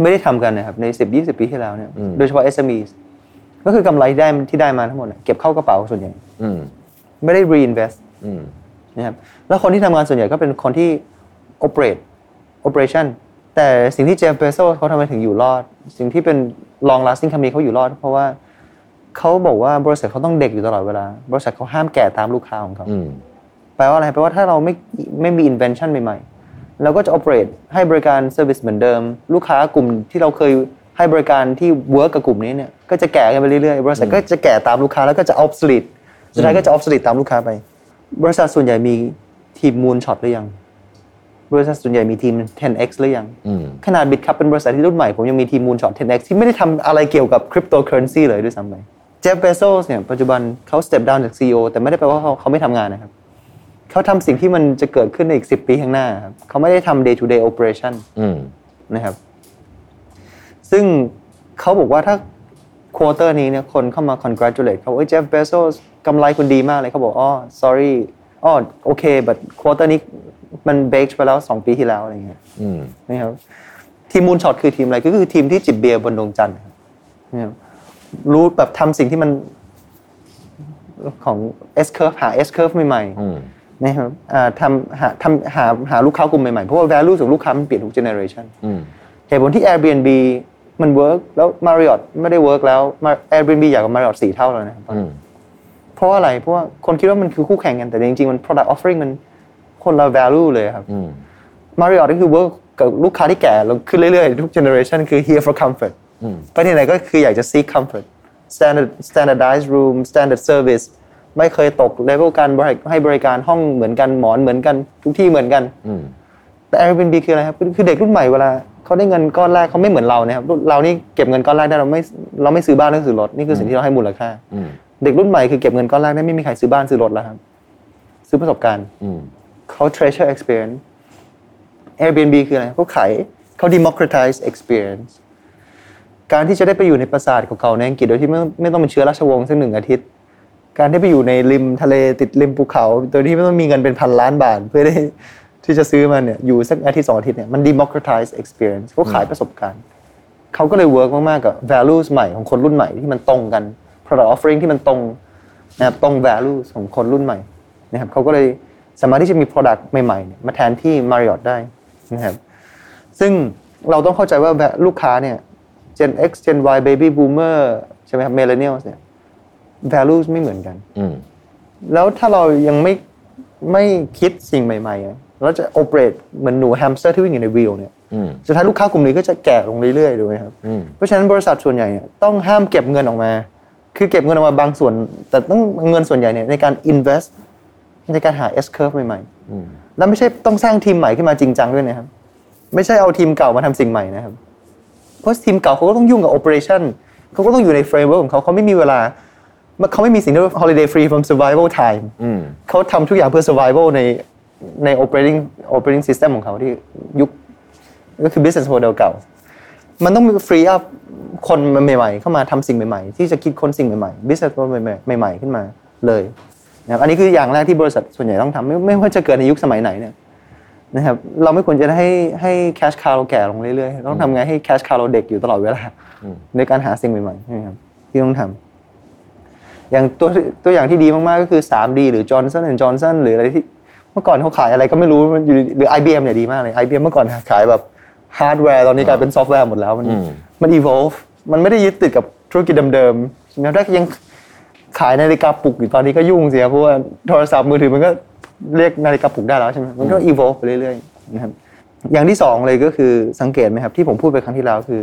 ไม่ได้ทำกันนะครับใน10 20ปีที่แล้วเนี่ยอืมโดยเฉพาะ SMEs ก็คือกำไรที่ได้ที่ได้มาทั้งหมดเนี่ยเก็บเข้ากระเป๋าส่วนใหญ่อืมไม่ได้ reinvest อืมนะครับแล้วคนที่ทำงานส่วนใหญ่ก็เป็นคนที่ operate operation แต่สิ่งที่เจฟเบโซเขาทำไมถึงอยู่รอด สิ่งที่เป็น long lasting company เขาอยู่รอด เพราะว่าเขาบอกว่าบริษัทเขาต้องเด็กอยู่ตลอดเวลา บริษัทเขาห้ามแก่ตามลูกค้าของเขาอืมแปลว่าอะไรแปลว่าถ้าเราไม่ไม่มี invention ใหม่ๆเราก็จะ operate ให้บริการ service เหมือนเดิม ลูกค้ากลุ่มที่เราเคยให้บริการที่ work กับกลุ่มนี้เนี่ยก็จะแก่กันไปเรื่อยๆบริษัทก็จะแก่ตามลูกค้าแล้วก็จะ obsolete สุดท้ายก็จะ obsolete ตามลูกค้าไป บริษัทส่วนใหญ่มีทีม moon shot หรือยัง บริษัทส่วนใหญ่มีทีม 10x หรือยังอืมขนาดบิตครับเป็นบริษัทที่รุ่นใหม่ ผมยังมีทีม moonshot 10x ที่ไม่ได้ทำอะไรเกี่ยวกับคริปโตเคอเรนซีเลยด้วยซ้ำไปเจฟเบโซสเนี่ยปัจจุบันเขา step down จาก CEO แต่ไม่ได้แปลว่าเขาเขาไม่ทำงานนะครับเขาทำสิ่งที่มันจะเกิดขึ้นในอีก 10 ปีข้างหน้าครับเขาไม่ได้ทำ day to day operation อืมนะครับซึ่งเขาบอกว่าถ้า quarter นี้เนี่ยคนเข้ามา congratulate เขาบอกเอ้ยเจฟเบโซสกำไรคุณดีมากเลยเขาบอกอ๋อ sorry อ๋อโอเค but quarter นี้ มัน baked ไปแล้ว2ปีที่แล้วอะไรเงี้ยอืมนะครับทีม moonshot คือทีมอะไรก็คือทีมที่จิบเบียร์บนดวงจันทร์ครับนะครับรู้แบบทำสิ่งที่มันของ S curve หา S curve ใหม่อืมๆนะครับอ่าทำหาทำหาหาลูกค้ากลุ่มใหม่ๆ เพราะว่า value ของลูกค้ามันเปลี่ยนทุก generation อืมเหตุผลที่ Airbnb มัน work แล้ว Marriott ไม่ได้ work แล้ว Mar- Airbnb อยากกับ Marriott สี่เท่าแล้วนะครับอืมเพราะว่าอะไรเพราะว่าคนคิดว่ามันคือคู่แข่งกันแต่จริงๆมัน product offering มัน คนละ value เลยครับอืม Marriott ก็คือ work กับลูกค้าที่แก่ลงขึ้นเรื่อยๆ ทุก generation คือ here for comfort อืมไปที่ไหนก็คืออยากจะ seek comfort standard standardized room standard service ไม่เคยตก level การบริให้บริการห้องเหมือนกันหมอนเหมือนกัน ทุกที่เหมือนกันอืมแต่ Airbnb คืออะไรครับคือคือเด็กรุ่นใหม่เวลาเขาได้เงินก้อนแรกเขาไม่เหมือนเรานะครับเรานี่เก็บเงินก้อนแรกได้เราไม่เราไม่ซื้อบ้านเราซื้อรถนี่คือสิ่งที่เราให้มูลค่าอืมเด็กรุ่นใหม่คือเก็บเงินก้อนแรกได้ไม่มีใครซื้อบ้านซื้อรถแล้วครับ ซื้อประสบการณ์อืม เขา treasure experience Airbnb คืออะไรเขาขายเขา democratize experience การที่จะได้ไปอยู่ในปราสาทเก่าๆในอังกฤษโดยที่ไม่ไม่ต้องเป็นเชื้อราชวงศ์สักหนึ่งอาทิตย์ การที่ไปอยู่ในริมทะเลติดริมภูเขา โดยที่ไม่ต้องมีเงินเป็นพันล้านบาทเพื่อได้ที่จะซื้อมันเนี่ยอยู่สักอาทิตย์สองอาทิตย์เนี่ยมัน democratize experience เขาขายประสบการณ์ เขาก็เลย work มากๆกับ values ใหม่ของคนรุ่นใหม่ที่มันตรงกัน product offering ที่มันตรงนะครับตรง values ของคนรุ่นใหม่นะครับเขาก็เลย สามารถที่จะมี product ใหม่ๆเนี่ยมาแทนที่ Marriott ได้นะครับซึ่งเราต้องเข้าใจว่าลูกค้าเนี่ย Gen X Gen Y Baby Boomer ใช่ไหมครับ Millennials เนี่ย values ไม่เหมือนกันอืมแล้วถ้าเรายังไม่ไม่คิดสิ่งใหม่ๆอะเราจะ operate เหมือนหนูแฮมสเตอร์ที่วิ่งอยู่ใน wheel เนี่ยอืมสุดท้ายลูกค้ากลุ่มนี้ก็จะแก่ลงเรื่อยๆถูกไหมครับอืมเพราะฉะนั้นบริษัทส่วนใหญ่เนี่ยต้องห้ามเก็บเงินออกมา คือเก็บเงินออกมาบางส่วน แต่ต้องเงินส่วนใหญ่เนี่ยในการ invest ในการหา S curve ใหม่อืมๆแล้วไม่ใช่ต้องสร้างทีมใหม่ขึ้นมาจริงจังด้วยนะครับ ไม่ใช่เอาทีมเก่ามาทำสิ่งใหม่นะครับ เพราะทีมเก่าเขาก็ต้องยุ่งกับ operation เขาก็ต้องอยู่ใน framework ของเขาเขาไม่มีเวลาเขาไม่มีสิ่งที่เรียกว่า holiday free from survival time อืมเขาทำทุกอย่างเพื่อ survival ในใน operating operating system ของเขาที่ยุคก็คือ business model เก่า มันต้องมี free up คนใหม่ๆ เข้ามาทำสิ่งใหม่ๆ ที่จะคิดค้นสิ่งใหม่ๆ business model ใหม่ๆ ขึ้นมาเลย นะครับอันนี้คืออย่างแรกที่บริษัทส่วนใหญ่ต้องทำไม่ไม่ว่าจะเกิดในยุคสมัยไหนเนี่ยนะครับเราไม่ควรจะให้ให้ cash cow เราแก่ลงเรื่อยๆต้องทำไงให้ cash cow เราเด็กอยู่ตลอดเวลาในการหาสิ่งใหม่ๆนะครับที่ต้องทำอย่างตัวตัวอย่างที่ดีมากๆก็คือ 3D หรือ Johnson Johnson หรืออะไรที่เมื่อก่อนเขาขายอะไรก็ไม่รู้มันอยู่หรือ IBM เนี่ยดีมากเลย IBM เมื่อก่อนขายแบบฮาร์ดแวร์ตอนนี้กลายเป็นซอฟต์แวร์หมดแล้ว มันอืมมัน evolve มันไม่ได้ยึดติดกับธุรกิจเดิมๆใช่ไหมถ้ายัง ขายนาฬิกาปลุกอยู่ตอนนี้ก็ยุ่งเสียเพราะว่าโทรศัพท์มือถือมันก็เรียกนาฬิกาปลุกได้แล้วใช่ไหมมันก็ evolve ไปเรื่อยๆนะครับอย่างที่สองเลยก็คือสังเกตไหมครับที่ผมพูดไปครั้งที่แล้วคือ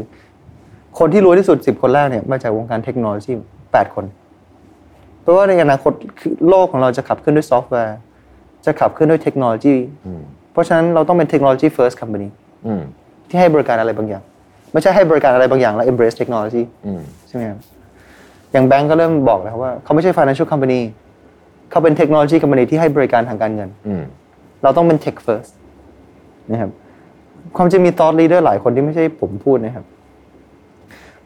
คนที่รวยที่สุด10คนแรกเนี่ยมาจากวงการเทคโนโลยี8คนเพราะว่าในอนาคตคือโลกของเราจะขับเคลื่อนด้วยซอฟต์แวร์ จะขับเคลื่อนด้วยเทคโนโลยีอืมเพราะฉะนั้นเราต้องเป็นเทคโนโลยี first company อืมที่ให้บริการอะไรบางอย่าง ไม่ใช่ให้บริการอะไรบางอย่างแล้ว embrace technology อืมใช่ไหมครับ อย่างแบงก์ก็เริ่มบอกแล้วว่าเขาไม่ใช่ financial company เขาเป็นเทคโนโลยี company ที่ให้บริการทางการเงินอืมเราต้องเป็น tech first นะครับความจริงมี thought leader หลายคนที่ไม่ใช่ผมพูดนะครับ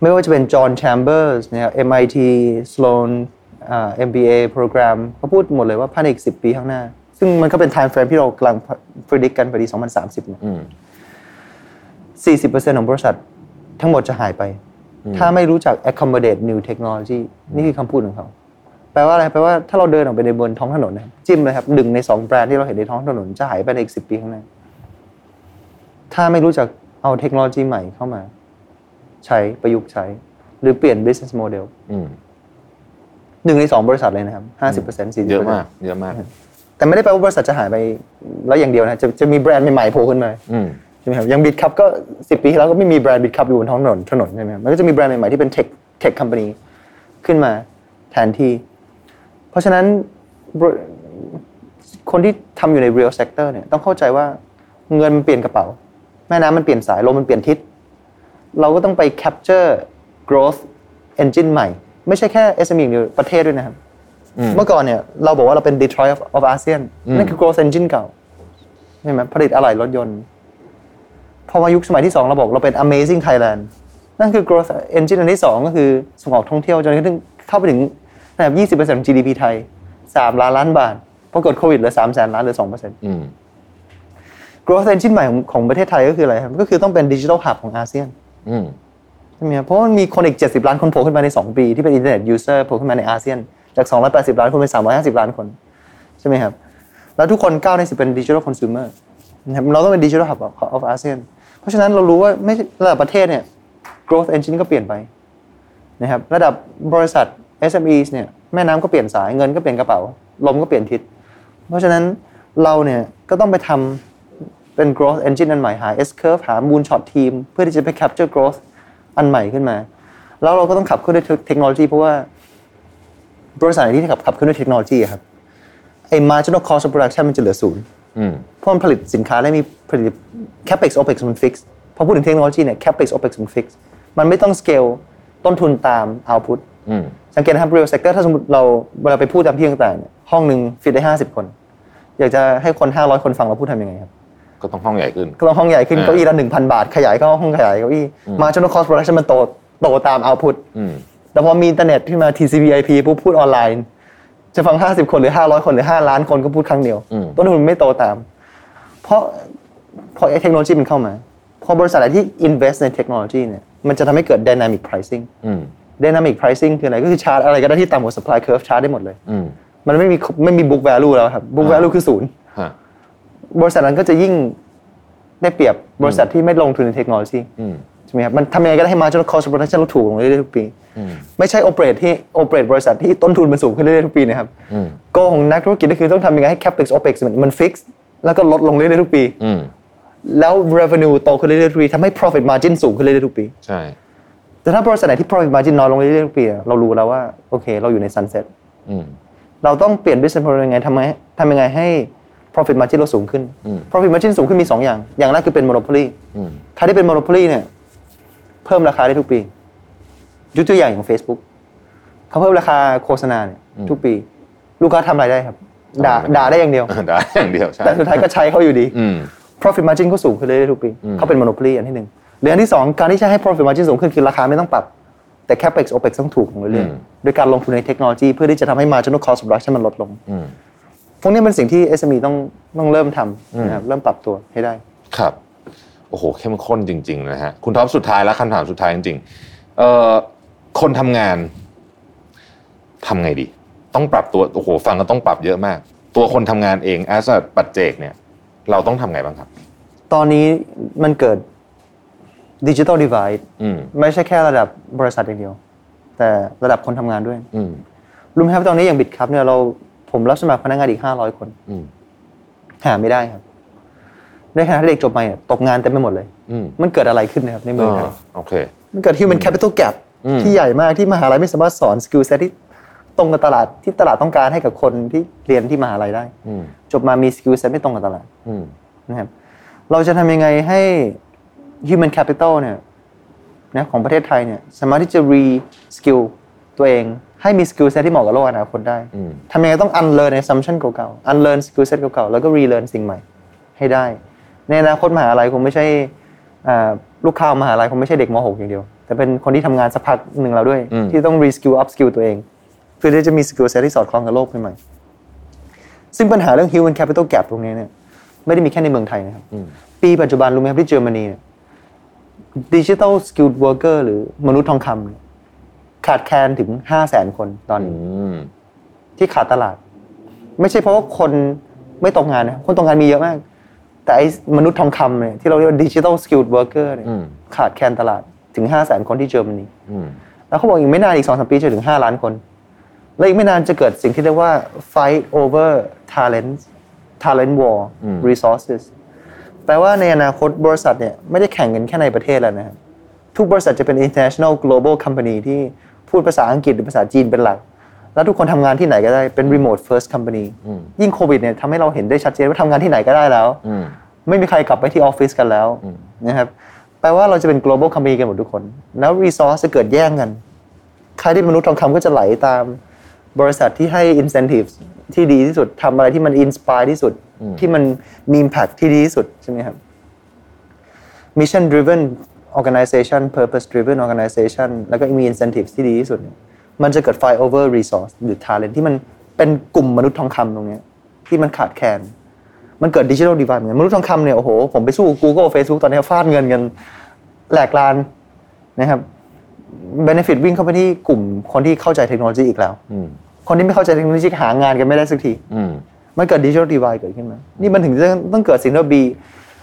ไม่ว่าจะเป็นจอห์นแชมเบอร์สนะครับ MIT Sloan อ่า MBA โปรแกรมเขาพูดหมดเลยว่าภายในอีก 10 ปีข้างหน้า ซึ่งมันก็เป็น time frame ที่เรากำลัง predict กันไปปี2030เนี่ยอืม40%ของบริษัททั้งหมดจะหายไป ถ้าไม่รู้จัก accommodate new technology นี่คือคำพูดของเขา แปลว่าอะไรแปลว่าถ้าเราเดินออกไปในบนท้องถนนนะครับจิ้มเลยครับหนึ่งในสองแบรนด์ที่เราเห็นในท้องถนนจะหายไปในอีกสิปีข้างหน้าถ้าไม่รู้จักเอาเทคโนโลยีใหม่เข้ามา ใช้ประยุกต์ใช้ หรือเปลี่ยน business model อืมหนึ่งในสองบริษัทเลยนะครับห้าสิบเปอร์เซ็นต์สี่สิบเปออะร์เซ็นต์เยอะมากเยอะมาก แต่ไม่ได้แปลว่าบริษัทจะหายไป แล้วอย่างเดียวนะจะจะมีแบรนด์ใหม่ๆโผล่ขึ้นมาอืมใช่ไหมครับอย่าง Bitkub ก็สิบปีที่แล้วก็ไม่มีแบรนด์ Bitkub อยู่บนท้องถนนถนนใช่ไหมครับมันก็จะมีแบรนด์ใหม่ๆที่เป็น tech tech company ขึ้นมาแทนที่ เพราะฉะนั้นบริคนที่ทำอยู่ใน real sector เนี่ยต้องเข้าใจว่าเงินมันเปลี่ยนกระเป๋า แม่น้ำมันเปลี่ยนสายลมมันเปลี่ยนทิศ เราก็ต้องไป capture growth engine ใหม่ ไม่ใช่แค่ SME อย่างเดียวประเทศด้วยนะครับ เมื่อก่อนเนี่ยเราบอกว่าเราเป็น Detroit of, of ASEAN นั่นคือ growth engine เก่าใช่ไหมผลิตอะไหล่รถยนต์พ อมายุคสมัยที่สองเราบอกเราเป็น Amazing Thailand นั่นคือ growth engine อันที่สองก็คือส่งออกท่องเที่ยวจนกระทั่งเข้าไปถึงระดับ20%ของ GDP ไทย 3 ล้านล้านบาทปรากฏโควิดเหลือ3แสนล้านเหลือ2%อืม growth engine ใหม่ของของประเทศไทยก็คืออะไรครับ ก็คือต้องเป็น digital hub ของอาเซียนอืมใช่ไหมครับเพราะว่ามันมีคนอีก 70 ล้านคนโผล่ขึ้นมาใน 2 ปี ที่เป็นอินเทอร์เน็ต user โผล่ขึ้นมาในอาเซียน จาก 280 ล้านคนเป็น 350 ล้านคนใช่ไหมครับแล้วทุกคนก้าวในสิเป็นดิจิทัลคอน sumer นะครับเราต้องเป็นดิจิทัล hub of ASEAN เพ ราะฉะนั้นเรารู้ว่าไม่ระดับประเทศเนี่ย growth engine ก็เปลี่ยนไปนะครับระดับบริษัท SMEs เนี่ยแม่น้ำก็เปลี่ยนสายเงินก็เปลี่ยนกระเป๋า ลมก็เปลี่ยนทิศ เพราะฉะนั้นเราเนี่ยก็ต้องไปทำเป็น growth engine อันใหม่หา S curve หา moonshot team เพื่อที่จะไป capture growth อันใหม่ขึ้นมา แล้วเราก็ต้องขับเคลื่อนด้วยเทคโนโลยีเพราะว่าบริษัทไหนที่ขับขับเคลื่อนด้วยเทคโนโลยีอะครับไอ้ marginal cost of production มันจะเหลือศูนย์ เพราะมันผลิตสินค้าและมีผลิต capex opex มัน fix พอพูดถึงเทคโนโลยีเนี่ย capex opex มัน fix มันไม่ต้อง scale ต้นทุนตาม output อืมสังเกตนะครับ real sector ถ้าสมมติเราเวลาไปพูดตามที่ต่างๆเนี่ยห้องหนึ่งฟิตได้ 50 คน อยากจะให้คน 500 คนฟังเราพูดทำยังไงครับก็ต้องห้องใหญ่ขึ้นก็ต้องห้องใหญ่ขึ้นอ่าเก้าอี้ละ1,000บาท ขยายเข้าห้องขยายเก้าอี้ marginal cost production มันโตโตตาม output อืมแต่พอมีอินเทอร์เน็ตขึ้นมา TCP/IP ปุ๊บพูดออนไลน์ จะฟัง 50 คนหรือ 500 คนหรือ 5 ล้านคนก็พูดครั้งเดียวอืมต้นทุนไม่โตตาม เพราะเพราะไอ้เทคโนโลยีมันเข้ามา พอบริษัทไหนที่ invest ในเทคโนโลยีเนี่ยมันจะทำให้เกิด dynamic pricing อืม dynamic pricing คืออะไรก็คือชาร์จอะไรก็ได้ที่ต่ำกว่า supply curve ชาร์จได้หมดเลยอืมมันไม่มีไม่มี book value แล้วครับ book อ่า value คือศูนย์ฮะบริษัทนั้นก็จะยิ่งได้เปรียบบริษัทที่ไม่ลงทุนในเทคโนโลยีอืม ใช่ไหมครับมันทำยังไงก็ได้ให้ marginal cost of production ลดถูกลงเรื่อยๆทุกปีอืมไม่ใช่ operate ที่ operate บริษัทที่ต้นทุนมันสูงขึ้นเรื่อยๆทุกปีนะครับอืมโกของนักธุรกิจก็คือต้องทำยังไงให้ capex opex มันมัน fix แล้วก็ลดลงเรื่อยๆทุกปีอืมแล้ว revenue โตขึ้นเรื่อยๆทุกปีทำให้ profit margin สูงขึ้นเรื่อยๆทุกปีใช่แต่ถ้าบริษัทไหนที่ profit margin น้อยลงเรื่อยๆทุกปีอะเรารู้แล้วว่าโอเค เราอยู่ใน sunset อืมเราต้องเปลี่ยน business model ยังไงทำไงทำยังไงให้ profit margin เราสูงขึ้นอืม profit margin สูงขึ้นมี 2 อย่าง อย่างแรกคือเป็น monopoly อืมใครที่เป็น monopoly เนี่ย เพิ่มราคาได้ทุกปียกตัวอย่างอย่าง Facebook เขาเพิ่มราคาโฆษณาเนี่ยทุกปี ลูกค้าทำอะไรได้ครับด่าด่าได้อย่างเดียวได้อย่างเดียวใช่แต่สุดท้ายก็ใช้เขาอยู่ดีอืม profit margin ก็สูงขึ้นเรื่อยๆทุกปีเขาเป็น monopoly อันที่หนึ่งหรืออันที่สองการที่จะให้ profit margin สูงขึ้นคือราคาไม่ต้องปรับ แต่ capex opex ต้องถูกลงเรื่อยอืมๆโดยการลงทุนในเทคโนโลยีเพื่อที่จะทำให้ marginal cost of production มันลดลงอืมพวกนี้เป็นสิ่งที่ SME ต้องต้องเริ่มทำนะครับเริ่มปรับตัวให้ได้ครับโอ้โหเข้มข้นจริงๆนะฮะคุณท็อปสุดท้ายแล้วคำถามสุดท้ายจริงๆเอ่อคนทำงานทำไงดี ต้องปรับตัวโอ้โหฟังก็ต้องปรับเยอะมาก ตัวคนทำงานเอง as a ปัจเจกเนี่ย เราต้องทำไงบ้างครับ ตอนนี้มันเกิดดิจิ t a ลดี i d e อืมไม่ใช่แค่ระดับบริษัทอย่างเดียว แต่ระดับคนทำงานด้วยอืมรู้ไหมครับตอนนี้อย่างบิดครับเนี่ยเราผมรับสมัครพนักงานอีก500คนอืมหาไม่ได้ครับ ในขณะที่เด็กจบใหม่อะตกงานเต็มไปหมดเลยอืมมันเกิดอะไรขึ้นนะครับในเมืองไทยอ่าโอเค มันเกิด human capital gap อืมที่ใหญ่มากที่มหาลัยไม่สามารถสอน skill set ที่ตรงกับตลาดที่ตลาดต้องการให้กับคนที่เรียนที่มหาลัยได้อืมจบมามี skill set ไม่ตรงกับตลาดอืมนะครับเราจะทำยังไงให้ human capital เนี่ยนะของประเทศไทยเนี่ยสามารถที่จะ reskill ตัวเองให้มี skill set ที่เหมาะกับโลกอนาคตได้อืมทำยังไงต้อง unlearn assumption เก่าๆ unlearn skill set เก่าๆ แล้วก็ relearn สิ่งใหม่ให้ได้ ในอนาคตมหาลัยคงไม่ใช่อ่าลูกค้ามหาลัยคงไม่ใช่เด็กม .6 อย่างเดียว แต่เป็นคนที่ทำงานสักพักหนึ่งแล้วด้วยอืมที่ต้อง re skill up skill ตัวเอง เพื่อที่จะมี skill set ที่สอดคล้องกับโลกใหม่ๆซึ่งปัญหาเรื่อง human capital gap ตรงนี้เนี่ยไม่ได้มีแค่ในเมืองไทยนะครับอืมปีปัจจุบันรู้ไหมครับที่เยอรมนีดิจิทัลสกิล w o r k e r หรือมนุษย์ทองคำเนี่ยขาดแคลนถึง5 0 0แสนคนตอนอืนี้มที่ขาดตลาด ไม่ใช่เพราะว่าคนไม่ตกงานนะคนตกงานมีเยอะมาก แต่ไอ้มนุษย์ทองคำเนี่ยที่เราเรียกว่าดิจิทัลสกิล w o r k e r เนี่ยอืมขาดแคลนตลาดถึง 5 0 0แสนคนที่เยอรมนีอืมแล้วเขาบอกอีกไม่นานอีกสองสามปีจะถึง 5 ล้านคน แล้วอีกไม่นานจะเกิดสิ่งที่เรียกว่า fight over talent talent war อืม resources แปลว่าในอนาคตบริษัทเนี่ยไม่ได้แข่งกันแค่ในประเทศแล้วนะครับทุกบริษัทจะเป็น international global company ที่พูดภาษาอังกฤษหรือภาษาจีนเป็นหลัก แล้วทุกคนทำงานที่ไหนก็ได้เป็น remote first company อืมยิ่งโควิดเนี่ยทำให้เราเห็นได้ชัดเจนว่าทำงานที่ไหนก็ได้แล้วอืมไม่มีใครกลับไปที่ออฟฟิศกันแล้วอืมนะครับแปลว่าเราจะเป็น global company กันหมดทุกคน แล้ว resource จะเกิดแย่งกัน ใครที่มนุษย์ทองคำก็จะไหลตามบริษัทที่ให้ incentives ที่ดีที่สุดทำอะไรที่มัน inspire ที่สุด ที่มันมี impact ที่ดีที่สุดใช่ไหมครับ mission driven organization purpose driven organization แล้วก็มี incentives ที่ดีที่สุดเนี่ย มันจะเกิด fight over resource หรือ talent ที่มันเป็นกลุ่มมนุษย์ทองคำตรงเนี้ยที่มันขาดแคลนมันเกิดดิจิทัลดี i d เหมือนกันมนุษย์ทองคำเนี่ยโอ้โหผมไปสู้ Google Facebook ตอนนี้ฟาดเงินกันแหลกลานนะครับ benefit วิ่งเข้าไปที่กลุ่มคนที่เข้าใจเทคโนโลยีอีกแล้วอืมคนที่ไม่เข้าใจเทคโนโลยีหางานกันไม่ได้สักทีอืมมันเกิด digital divide เกิดขึ้นมานี่มันถึงจะต้องเกิดสิ่งที่เรา B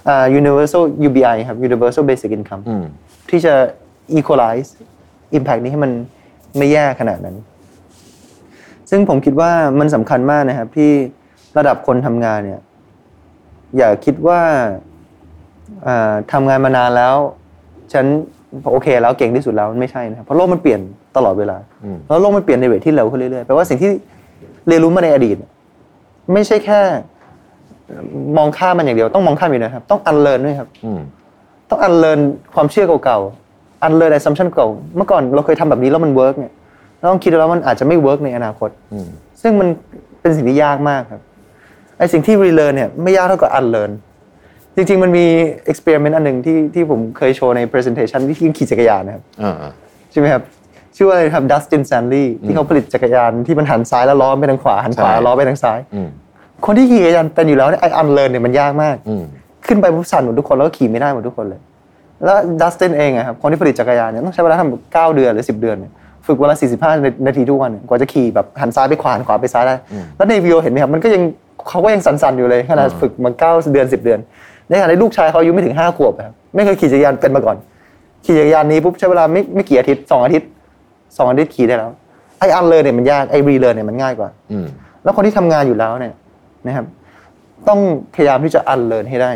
อ่า universal UBI ครับ universal basic income อืมที่จะ equalize impact นี้ให้มัน ไม่แย่ขนาดนั้น ซึ่งผมคิดว่ามันสำคัญมากนะครับ ที่ระดับคนทำงานเนี่ย อย่าคิดว่าอ่าทำงานมานานแล้ว ฉันโอเคแล้วเก่งที่สุดแล้วไม่ใช่นะครับเพราะโลกมันเปลี่ยนตลอดเวลาอืมแล้วโลกมันเปลี่ยนในเรทที่เร็วขึ้นเรื่อยๆแปลว่าสิ่งที่เรียนรู้มาในอดีต ไม่ใช่แค่ มองข้ามมันอย่างเดียวต้องมองข้ามอยู่นะครับ ต้อง unlearn ด้วยครับอืมต้อง unlearn ความเชื่อเก่าๆ unlearn assumption เก่าเมื่อก่อนเราเคยทำแบบนี้แล้วมัน work เนี่ยเราต้องคิดแล้วมันอาจจะไม่ work ในอนาคตอืมซึ่งมันเป็นสิ่งที่ยากมากครับไอสิ่งที่ relearn เนี่ยไม่ยากเท่ากับ unlearn จริงๆ มันมี experiment อันหนึ่งที่ที่ผมเคยโชว์ใน presentation ที่ขี่จักรยานนะครับอ่าอ่าใช่ไหมครับชื่อว่าอะไรครับดัสตินแซนลีย์ที่เขาผลิตจักรยานที่มันหันซ้ายแล้วล้อไปทางขวาหันขวาใช่ล้อไปทางซ้ายอืมคนที่ขี่จักรยานเป็นอยู่แล้วเนี่ยไออันเลิร์นเนี่ยมันยากมากอืมขึ้นไปปุ๊บสั่นหมดทุกคนแล้วก็ขี่ไม่ได้หมดทุกคนเลย แล้วดัสตินเองอะครับคนที่ผลิตจักรยานเนี่ยต้องใช้เวลาทำเก้าเดือนหรือสิบเดือนเนี่ยฝึกวันละสี่สิบห้านาทีทุกวันเนี่ยกว่าจะขี่แบบหันซ้ายไปขวาหันขวาไปซ้ายได้ แล้วในวิดีโอเห็นไหมครับ มันก็ยังเขาก็ยังสั่นๆอยู่เลยขนาดฝึกมาเก้าเดือนสิบเดือน ในขณะที่ลูกชายเขาอายุไม่ถึงห้าขวบอะครับไม่เคยขี่จักรยานเป็นมาก่อน ขี่จักรยานนี้ปุ๊บใช้เวลาไม่ไม่กี่อาทิตย์สองอาทิตย์สองอาทิตย์ขี่ได้แล้วไอ unlearn เนี่ยมันยากไอ relearn เนี่ยมันง่ายกว่าอืมแล้วคนที่ทำงานอยู่แล้วเนี่ยนะครับต้องพยายามที่จะ unlearn ให้ได้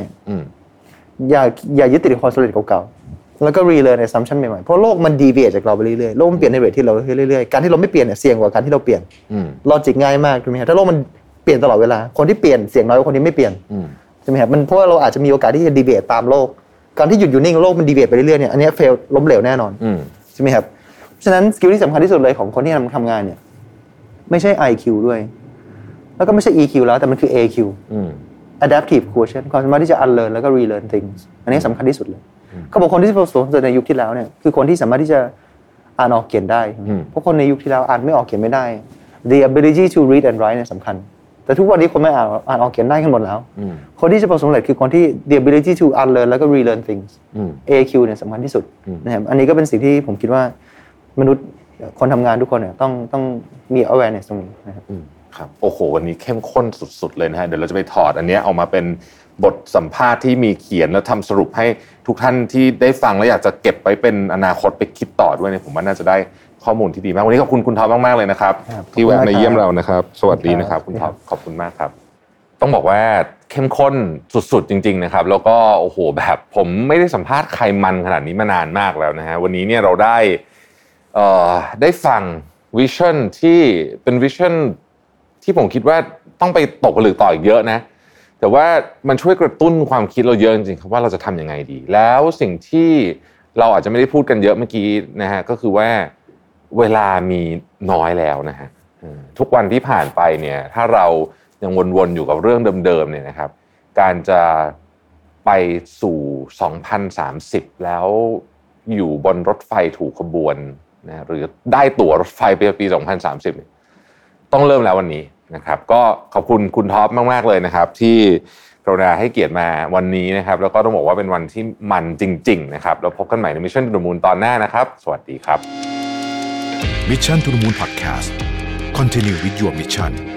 อืมอย่าอย่ายึดติดกับความสำเร็จเก่าๆแล้วก็ relearn assumption ใหม่ๆเพราะโลกมันดีเวียจากเราไปเรื่อยๆโลกมันเปลี่ยนใน rate ที่เราเรื่อยๆการที่เราไม่เปลี่ยนเนี่ยเสี่ยงกว่าการที่เราเปลี่ยนอืม logic ง่ายมากถูกไหมครับถ้าโลกมันเปลี่ยนตลอดเวลาคนที่เปลี่ยนเสี่ยงน้อยกว่าคนที่ไม่เปลี่ยนอืมใช่ไหมครับมันเพราะว่าเราอาจจะมีโอกาสที่จะดีเวียตามโลก การที่หยุดอยู่นิ่งโลกมันดีเวียไปเรื่อยๆเนี่ยอันเนี้ fail ล้มเหลวแน่นอนอืมใช่ไหมครับเพราะฉะนั้น skill ที่สำคัญที่สุดเลยของคนที่ทำทำงานเนี่ยไม่ใช่ IQ ด้วย แล้วก็ไม่ใช่ EQ แล้วแต่มันคือ AQ อืม adaptive quotient ความสามารถที่จะ unlearn แล้วก็ relearn things อันนี้สำคัญที่สุดเลยเขาบอกคนที่ประสบความสำเร็จในยุคที่แล้วเนี่ยคือคนที่สามารถที่จะอ่านออกเขียนได้อืมเพราะคนในยุคที่แล้วอ่านไม่ออกเขียนไม่ได้ the ability to read and write เนี่ยสำคัญ แต่ทุกวันนี้คนไม่อ่านอ่านออกเขียนได้กันหมดแล้วอืมคนที่จะประสบความสำเร็จคือคนที่ the ability to unlearn แล้วก็ relearn things อืม AQ เนี่ยสำคัญที่สุดอืมนะครับอันนี้ก็เป็นสิ่งที่ผมคิดว่ามนุษย์คนทำงานทุกคนเนี่ยต้องต้องมี awareness ตรงนี้นะครับอืม ครับโอ้โห วันนี้เข้มข้นสุดๆเลยนะฮะเดี๋ยวเราจะไปถอดอันเนี้ยเอามาเป็นบทสัมภาษณ์ที่มีเขียนแล้วทำสรุปให้ทุกท่านที่ได้ฟังแล้วอยากจะเก็บไว้เป็นอนาคตไปคิดต่อด้วยเนี่ยผมว่าน่าจะได้ข้อมูลที่ดีมากวันนี้ขอบคุณคุณท็อปมากๆเลยนะครับครับที่แวะมาเยี่ยมเรานะครับขอบคุณมากครับ สวัสดีนะครับ คุณท็อปขอบคุณมากครับ ต้องบอกว่าเข้มข้นสุดๆจริง ๆนะครับ แล้วก็โอ้โหแบบผมไม่ได้สัมภาษณ์ใครมันขนาดนี้มานานมากแล้วนะฮะวันนี้เนี่ยเราได้เอ่อได้ฟัง vision ที่เป็น vision ที่ผมคิดว่าต้องไปตกผลึกต่ออีกเยอะนะ แต่ว่ามันช่วยกระตุ้นความคิดเราเยอะจริงๆครับว่าเราจะทำยังไงดี แล้วสิ่งที่เราอาจจะไม่ได้พูดกันเยอะเมื่อกี้นะฮะก็คือว่าเวลามีน้อยแล้วนะฮะทุกวันที่ผ่านไปเนี่ยถ้าเรายังวนๆอยู่กับเรื่องเดิมๆเนี่ยนะครับ การจะไปสู่ 2030 แล้วอยู่บนรถไฟถูกขบวนนะหรือได้ตั๋วรถไฟไปปี 2030 ต้องเริ่มแล้ววันนี้ นะครับก็ขอบคุณคุณท็อปมาก ๆ เลยนะครับ ที่กรุณาให้เกียรติมาวันนี้นะครับ แล้วก็ต้องบอกว่าเป็นวันที่มันจริง ๆ นะครับ แล้วพบกันใหม่ใน Mission to the Moon ตอนหน้านะครับ สวัสดีครับ Mission to the Moon Podcast Continue with your mission